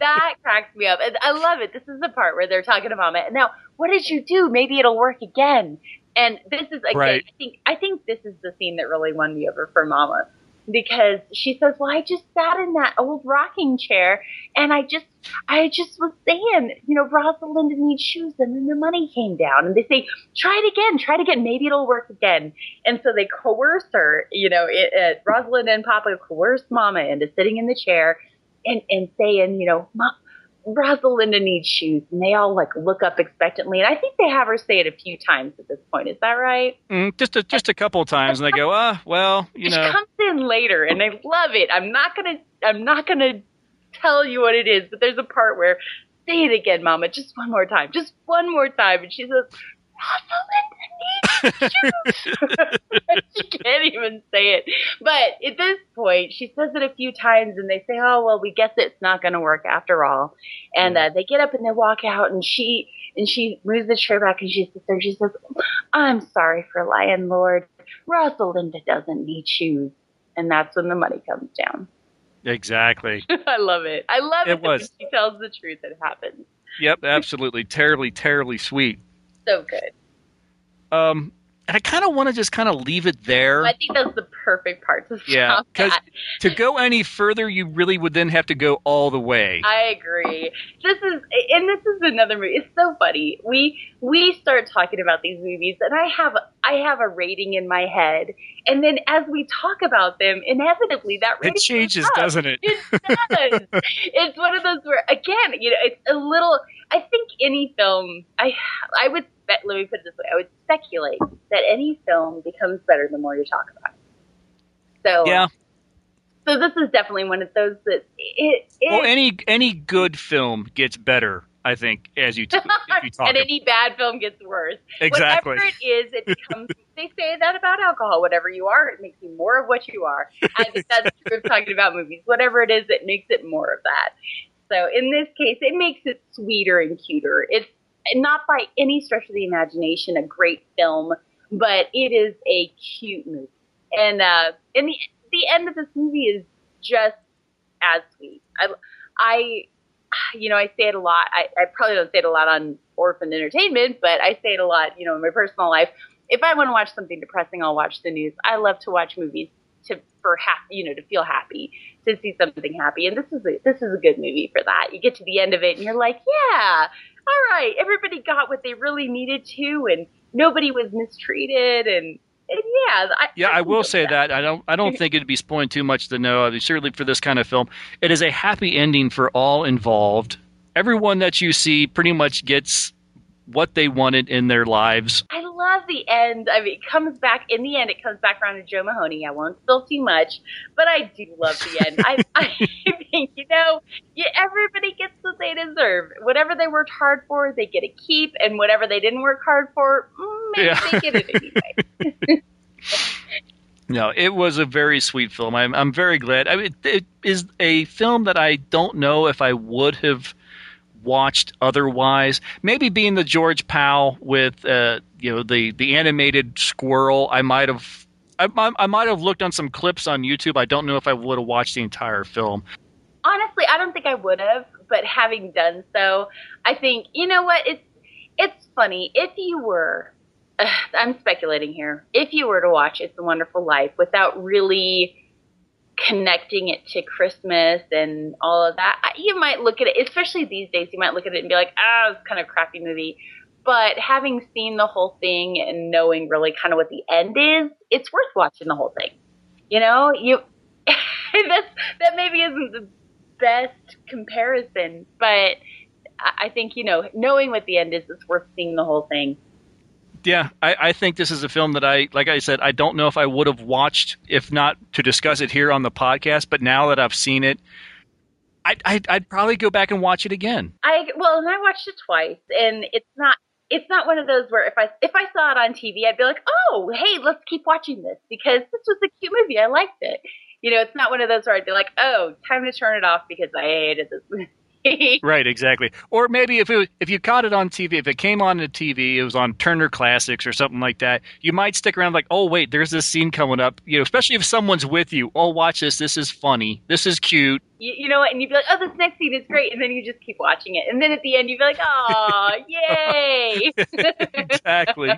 S1: that cracks me up. And I love it. This is the part where they're talking to Mama. And now, what did you do? Maybe it'll work again. And this is again,
S3: Right.
S1: I think I think this is the scene that really won me over for Mama. Because she says, Well, I just sat in that old rocking chair and I just I just was saying, you know, Rosalinda needs shoes and then the money came down and they say, Try it again, try it again, maybe it'll work again. And so they coerce her, you know, it, it, Rosalind and Papa coerce Mama into sitting in the chair and, and saying, you know, Mom, Rosalinda needs shoes. And they all like look up expectantly. And I think they have her say it a few times at this point. Is that right?
S3: Mm, just a, just a couple of times, and they go, ah, well, you
S1: she
S3: know,
S1: comes in later and they love it. I'm not gonna I'm not gonna tell you what it is, but there's a part where say it again, Mama, just one more time. Just one more time. And she says, Rosalinda needs shoes. She can't even say it. But at this point, she says it a few times and they say, Oh well we guess it's not gonna work after all. And uh, they get up and they walk out and she and she moves the chair back and she sits there and she says, I'm sorry for lying, Lord. Rosalinda doesn't need shoes. And that's when the money comes down.
S3: exactly.
S1: I love it. I love it,
S3: It was.
S1: she tells the truth. It happens.
S3: Yep, absolutely, terribly, terribly sweet.
S1: So good.
S3: Um, and I kind of want to just kind of leave it there.
S1: I think that's the perfect part to
S3: Yeah,
S1: stop
S3: because
S1: at.
S3: to go any further, you really would then have to go all the way.
S1: I agree. This is, and this is another movie. It's so funny. We we start talking about these movies, and I have I have a rating in my head, and then as we talk about them, inevitably that rating
S3: It changes, doesn't it?
S1: It does. it's one of those where, again, you know, it's a little. I think any film, I I would bet. Let me put it this way: I would speculate that any film becomes better the more you talk about it. So
S3: Yeah.
S1: So this is definitely one of those that it. it
S3: Well, any any good film gets better, I think, as you t- you talk.
S1: and
S3: about-
S1: any bad film gets worse.
S3: Exactly.
S1: Whatever it is, it becomes. they say that about alcohol. Whatever you are, it makes you more of what you are. I think that's true of talking about movies. Whatever it is, it makes it more of that. So in this case, it makes it sweeter and cuter. It's not by any stretch of the imagination a great film, but it is a cute movie. And uh, and the the end of this movie is just as sweet. I, I, you know, I say it a lot. I, I probably don't say it a lot on Orphan Entertainment, but I say it a lot, you know, in my personal life. If I want to watch something depressing, I'll watch the news. I love to watch movies to for happy, you know, to feel happy, to see something happy. And this is a, this is a good movie for that. You get to the end of it and you're like, yeah, all right, everybody got what they really needed to, and nobody was mistreated, and, and yeah, I,
S3: Yeah, I will
S1: enjoyed
S3: say that. I don't. I don't think it'd be spoiling too much to know. I mean, certainly for this kind of film, it is a happy ending for all involved. Everyone that you see pretty much gets what they wanted in their lives.
S1: I love the end. I mean, it comes back in the end. It comes back around to Joe Mahoney. I won't spill too much, but I do love the end. I, I think you know, everybody gets what they deserve. Whatever they worked hard for, they get a keep, and whatever they didn't work hard for, mm, maybe
S3: Yeah.
S1: they get it anyway.
S3: No, it was a very sweet film. I'm I'm very glad. I mean, it is a film that I don't know if I would have watched otherwise. Maybe being the George Pal with uh, you know the the animated squirrel, I might have. I, I, I might have looked on some clips on YouTube. I don't know if I would have watched the entire film.
S1: Honestly, I don't think I would have, but having done so, I think you know what? It's it's funny if you were. I'm speculating here. If you were to watch It's a Wonderful Life without really connecting it to Christmas and all of that, you might look at it, especially these days, you might look at it and be like, ah, it's kind of crappy movie. But having seen the whole thing and knowing really kind of what the end is, it's worth watching the whole thing. You know, you that's that maybe isn't the best comparison, but I think you know knowing what the end is, it's worth seeing the whole thing.
S3: Yeah, I, I think this is a film that I, like I said, I don't know if I would have watched if not to discuss it here on the podcast. But now that I've seen it, I, I, I'd probably go back and watch it again.
S1: I well, and I watched it twice, and it's not it's not one of those where if I if I saw it on TV, I'd be like, oh, hey, let's keep watching this because this was a cute movie. I liked it. You know, it's not one of those where I'd be like, oh, time to turn it off because I hated this movie.
S3: Right, exactly. Or maybe if it was, if you caught it on TV, if it came on the TV, it was on Turner Classics or something like that. You might stick around like, oh wait, there's this scene coming up. You know, especially if someone's with you. Oh, watch this. This is funny. This is cute.
S1: You, you know what? And you'd be like, oh, this next scene is great, and then you just keep watching it, and then at the end you'd be like, oh, yay!
S3: exactly.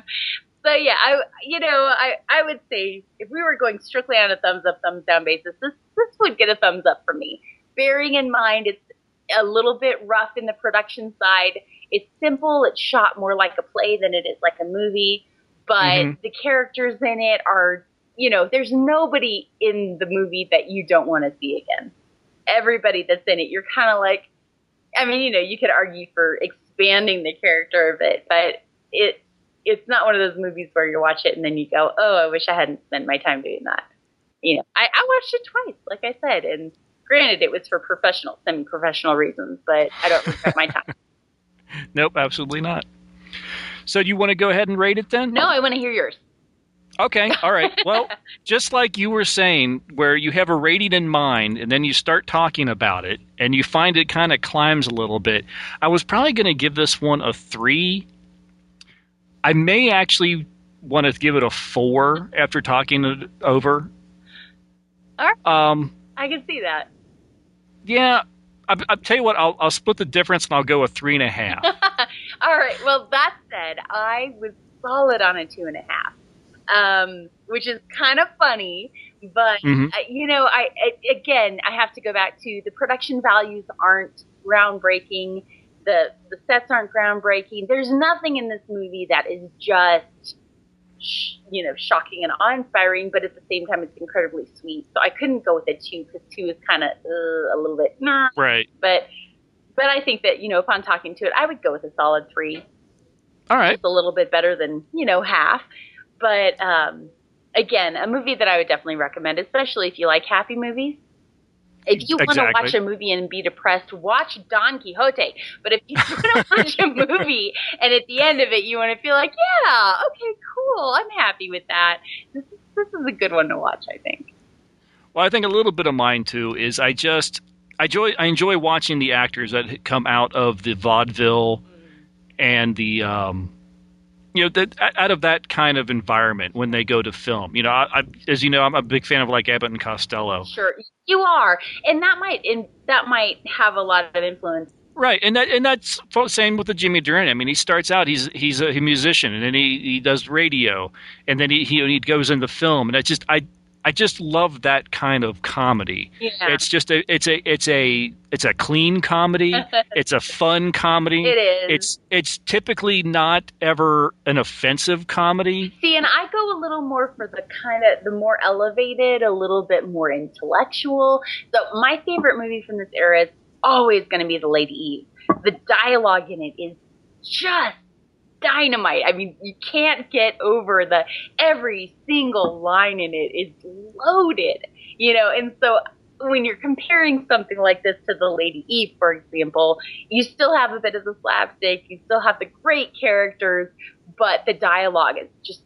S1: So yeah, I you know I I would say if we were going strictly on a thumbs up thumbs down basis, this this would get a thumbs up for me. Bearing in mind it's a little bit rough in the production side. It's simple. It's shot more like a play than it is like a movie, but
S3: Mhm.
S1: the characters in it are you know there's nobody in the movie that you don't want to see again. Everybody that's in it, you're kind of like I mean, you know, you could argue for expanding the character of it, but it it's not one of those movies where you watch it and then you go, "Oh, I wish I hadn't spent my time doing that." You know, I, I watched it twice, like I said, and granted, it was for professional, semi-professional reasons, but I don't regret my time.
S3: Nope, absolutely not. So you want to go ahead and rate it then?
S1: No, I want to hear yours.
S3: Okay, all right. Well, just like you were saying, where you have a rating in mind and then you start talking about it and you find it kind of climbs a little bit, I was probably going to give this one a three. I may actually want to give it a four after talking it over.
S1: All right.
S3: Um,
S1: I can see that.
S3: Yeah, I, I'll tell you what, I'll, I'll split the difference and I'll go a three and a half.
S1: All right. Well, that said, I was solid on a two and a half, um, which is kind of funny. But
S3: Mhm.
S1: uh, you know, I, I again, I have to go back to the production values aren't groundbreaking. The the sets aren't groundbreaking. There's nothing in this movie that is just sh- you know shocking and awe-inspiring, but at the same time, it's incredibly sweet. So I couldn't go with a two because two is kind of uh, a little bit nah.
S3: right.
S1: But but I think that you know upon talking to it, I would go with a solid three.
S3: All right.
S1: It's a little bit better than you know half, but um, again, a movie that I would definitely recommend, especially if you like happy movies. If you want to watch a movie and be depressed, watch Don Quixote. But if you want to watch a movie and at the end of it you want to feel like, yeah, okay, cool, I'm happy with that. This is this is a good one to watch, I think.
S3: Well, I think a little bit of mine too is I just I enjoy I enjoy watching the actors that come out of the vaudeville and the um, you know that out of that kind of environment when they go to film. You know, I, I, as you know, I'm a big fan of like Abbott and Costello.
S1: Sure, you are, and that might and that might have a lot of influence.
S3: Right, and that and that's same with the Jimmy Durant. I mean, he starts out he's he's a musician, and then he, he does radio, and then he, he he goes into film, and I just I I just love that kind of comedy.
S1: Yeah.
S3: It's just a it's a it's a it's a clean comedy. it's a fun comedy.
S1: It is.
S3: It's it's typically not ever an offensive comedy.
S1: See, and I go a little more for the kind of the more elevated, a little bit more intellectual. So my favorite movie from this era is always going to be The Lady Eve. The dialogue in it is just dynamite. I mean, you can't get over the every single line in it is loaded, you know. And so when you're comparing something like this to The Lady Eve, for example, you still have a bit of the slapstick, you still have the great characters, but the dialogue is just,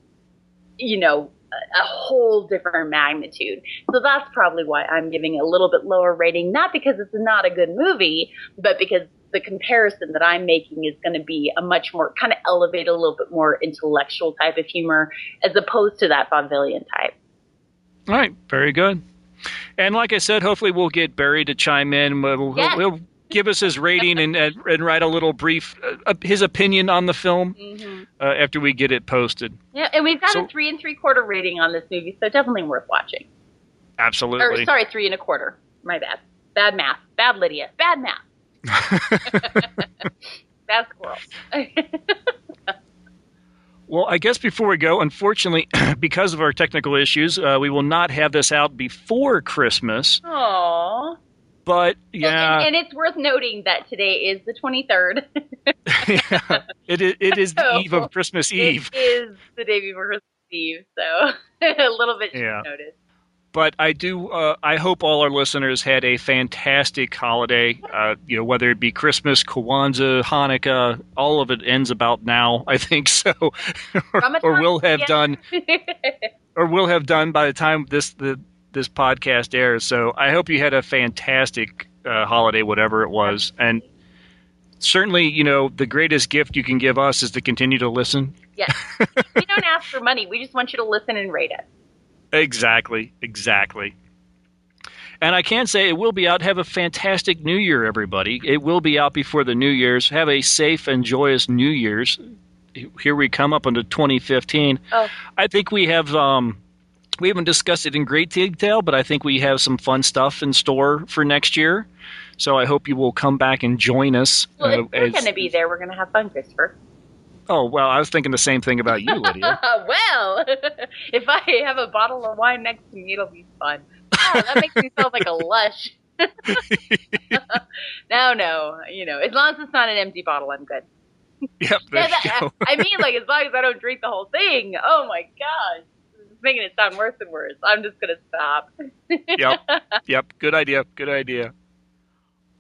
S1: you know, a, whole different magnitude. So that's probably why I'm giving a little bit lower rating, not because it's not a good movie, but because the comparison that I'm making is going to be a much more kind of elevated, a little bit more intellectual type of humor as opposed to that vaudevillian type.
S3: All right, very good. And like I said, hopefully we'll get Barry to chime in. We'll,
S1: Yes.
S3: he'll give us his rating and, and and write a little brief uh, his opinion on the film
S1: Mm-hmm.
S3: uh, after we get it posted.
S1: Yeah, and we've got
S3: So-
S1: a three and three quarter rating on this movie, so definitely worth watching.
S3: Absolutely.
S1: Or sorry, three and a quarter. My bad. Bad math. Bad Lydia. Bad math. Bad squirrel.
S3: Well, I guess before we go, unfortunately, because of our technical issues, uh, we will not have this out before Christmas.
S1: Aww.
S3: But yeah,
S1: And, and it's worth noting that today is the 23rd.
S3: yeah, it is, it is the
S1: So,
S3: eve of Christmas Eve.
S1: It is the day before Christmas Eve, so a little bit
S3: Yeah.
S1: notice.
S3: But I do. Uh, I hope all our listeners had a fantastic holiday. Uh, you know, whether it be Christmas, Kwanzaa, Hanukkah, all of it ends about now. I think so, or, or will have
S1: Yeah.
S3: done, or will have done by the time this the this podcast airs. So I hope you had a fantastic uh, holiday, whatever it was, and certainly, you know, the greatest gift you can give us is to continue to listen.
S1: Yes. we don't ask for money. We just want you to listen and rate us.
S3: Exactly, exactly. And I can say it will be out. Have a fantastic New Year, everybody. It will be out before the New Year's. Have a safe and joyous New Year's. Here we come up into 2015.
S1: Oh.
S3: I think we have. Um, we haven't discussed it in great detail, but I think we have some fun stuff in store for next year. So I hope you will come back and join us.
S1: Well,
S3: uh,
S1: if we're going to be there, we're going to have fun, Christopher.
S3: Oh well, I was thinking the same thing about you, Lydia.
S1: well, if I have a bottle of wine next to me, it'll be fun. Oh, that makes me sound like a lush. no, no, you know, as long as it's not an empty bottle, I'm good.
S3: yep, there
S1: Yeah,
S3: you
S1: that-
S3: go.
S1: I mean, like as long as I don't drink the whole thing. Oh my gosh, making it sound worse and worse. I'm just gonna stop.
S3: yep. Yep. Good idea. Good idea.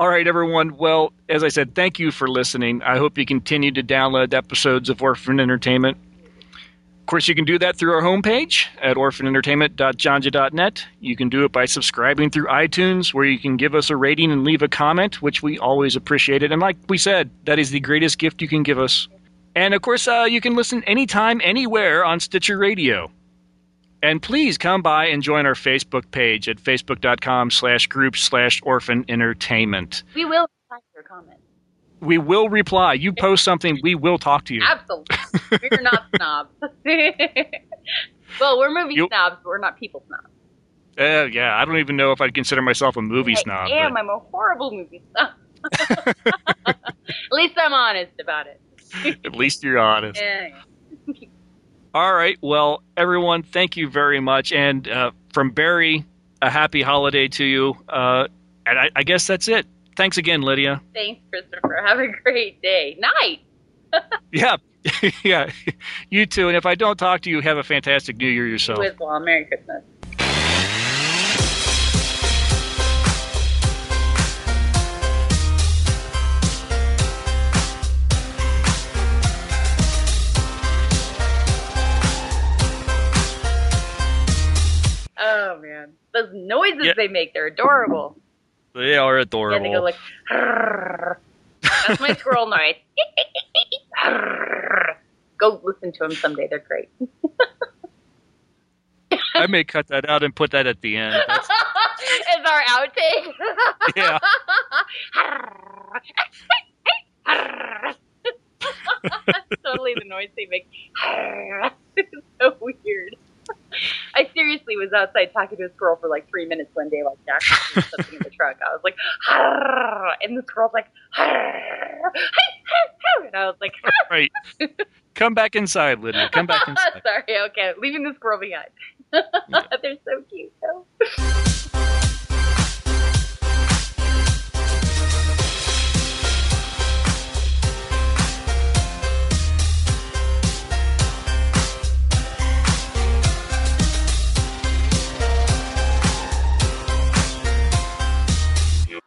S3: All right, everyone. Well, as I said, thank you for listening. I hope you continue to download episodes of Orphan Entertainment. Of course, you can do that through our homepage at orphanentertainment.janja.net. You can do it by subscribing through iTunes, where you can give us a rating and leave a comment, which we always appreciate it. And like we said, that is the greatest gift you can give us. And of course, uh, you can listen anytime, anywhere on Stitcher Radio. And please come by and join our Facebook page at facebook.com slash group slash orphan entertainment.
S1: we will reply to your comment.
S3: We will reply. You post something, we will talk to you.
S1: Absolutely, we're not snobs. well, we're movie
S3: You-
S1: snobs, but we're not people snobs.
S3: Uh, yeah, I don't even know if I'd consider myself a movie snob.
S1: I am.
S3: but-
S1: I'm a horrible movie snob. At least I'm honest about it.
S3: at least you're honest.
S1: Yeah.
S3: All right. Well, everyone, thank you very much. And uh, from Barry, a happy holiday to you. Uh, and I, I guess that's it. Thanks again, Lydia.
S1: Thanks, Christopher. Have a great day. Night.
S3: Yeah. yeah. You too. And if I don't talk to you, have a fantastic New Year yourself.
S1: You as well. Merry Christmas. Those noises
S3: Yeah.
S1: they make, they're adorable.
S3: They are adorable.
S1: And they go like, that's my squirrel noise. Go listen to them someday. They're great.
S3: I may cut that out and put that at the end. That's,
S1: Is our outtake?
S3: yeah.
S1: That's totally the noise they make. it's so weird. I seriously was outside talking to a girl for like three minutes one day, while Jack was something in the truck. I was like, Harr! and this girl's like, Harr! and I was like,
S3: right. Come back inside, Lydia. Come back inside.
S1: Sorry, okay, leaving this girl behind. They're so cute though.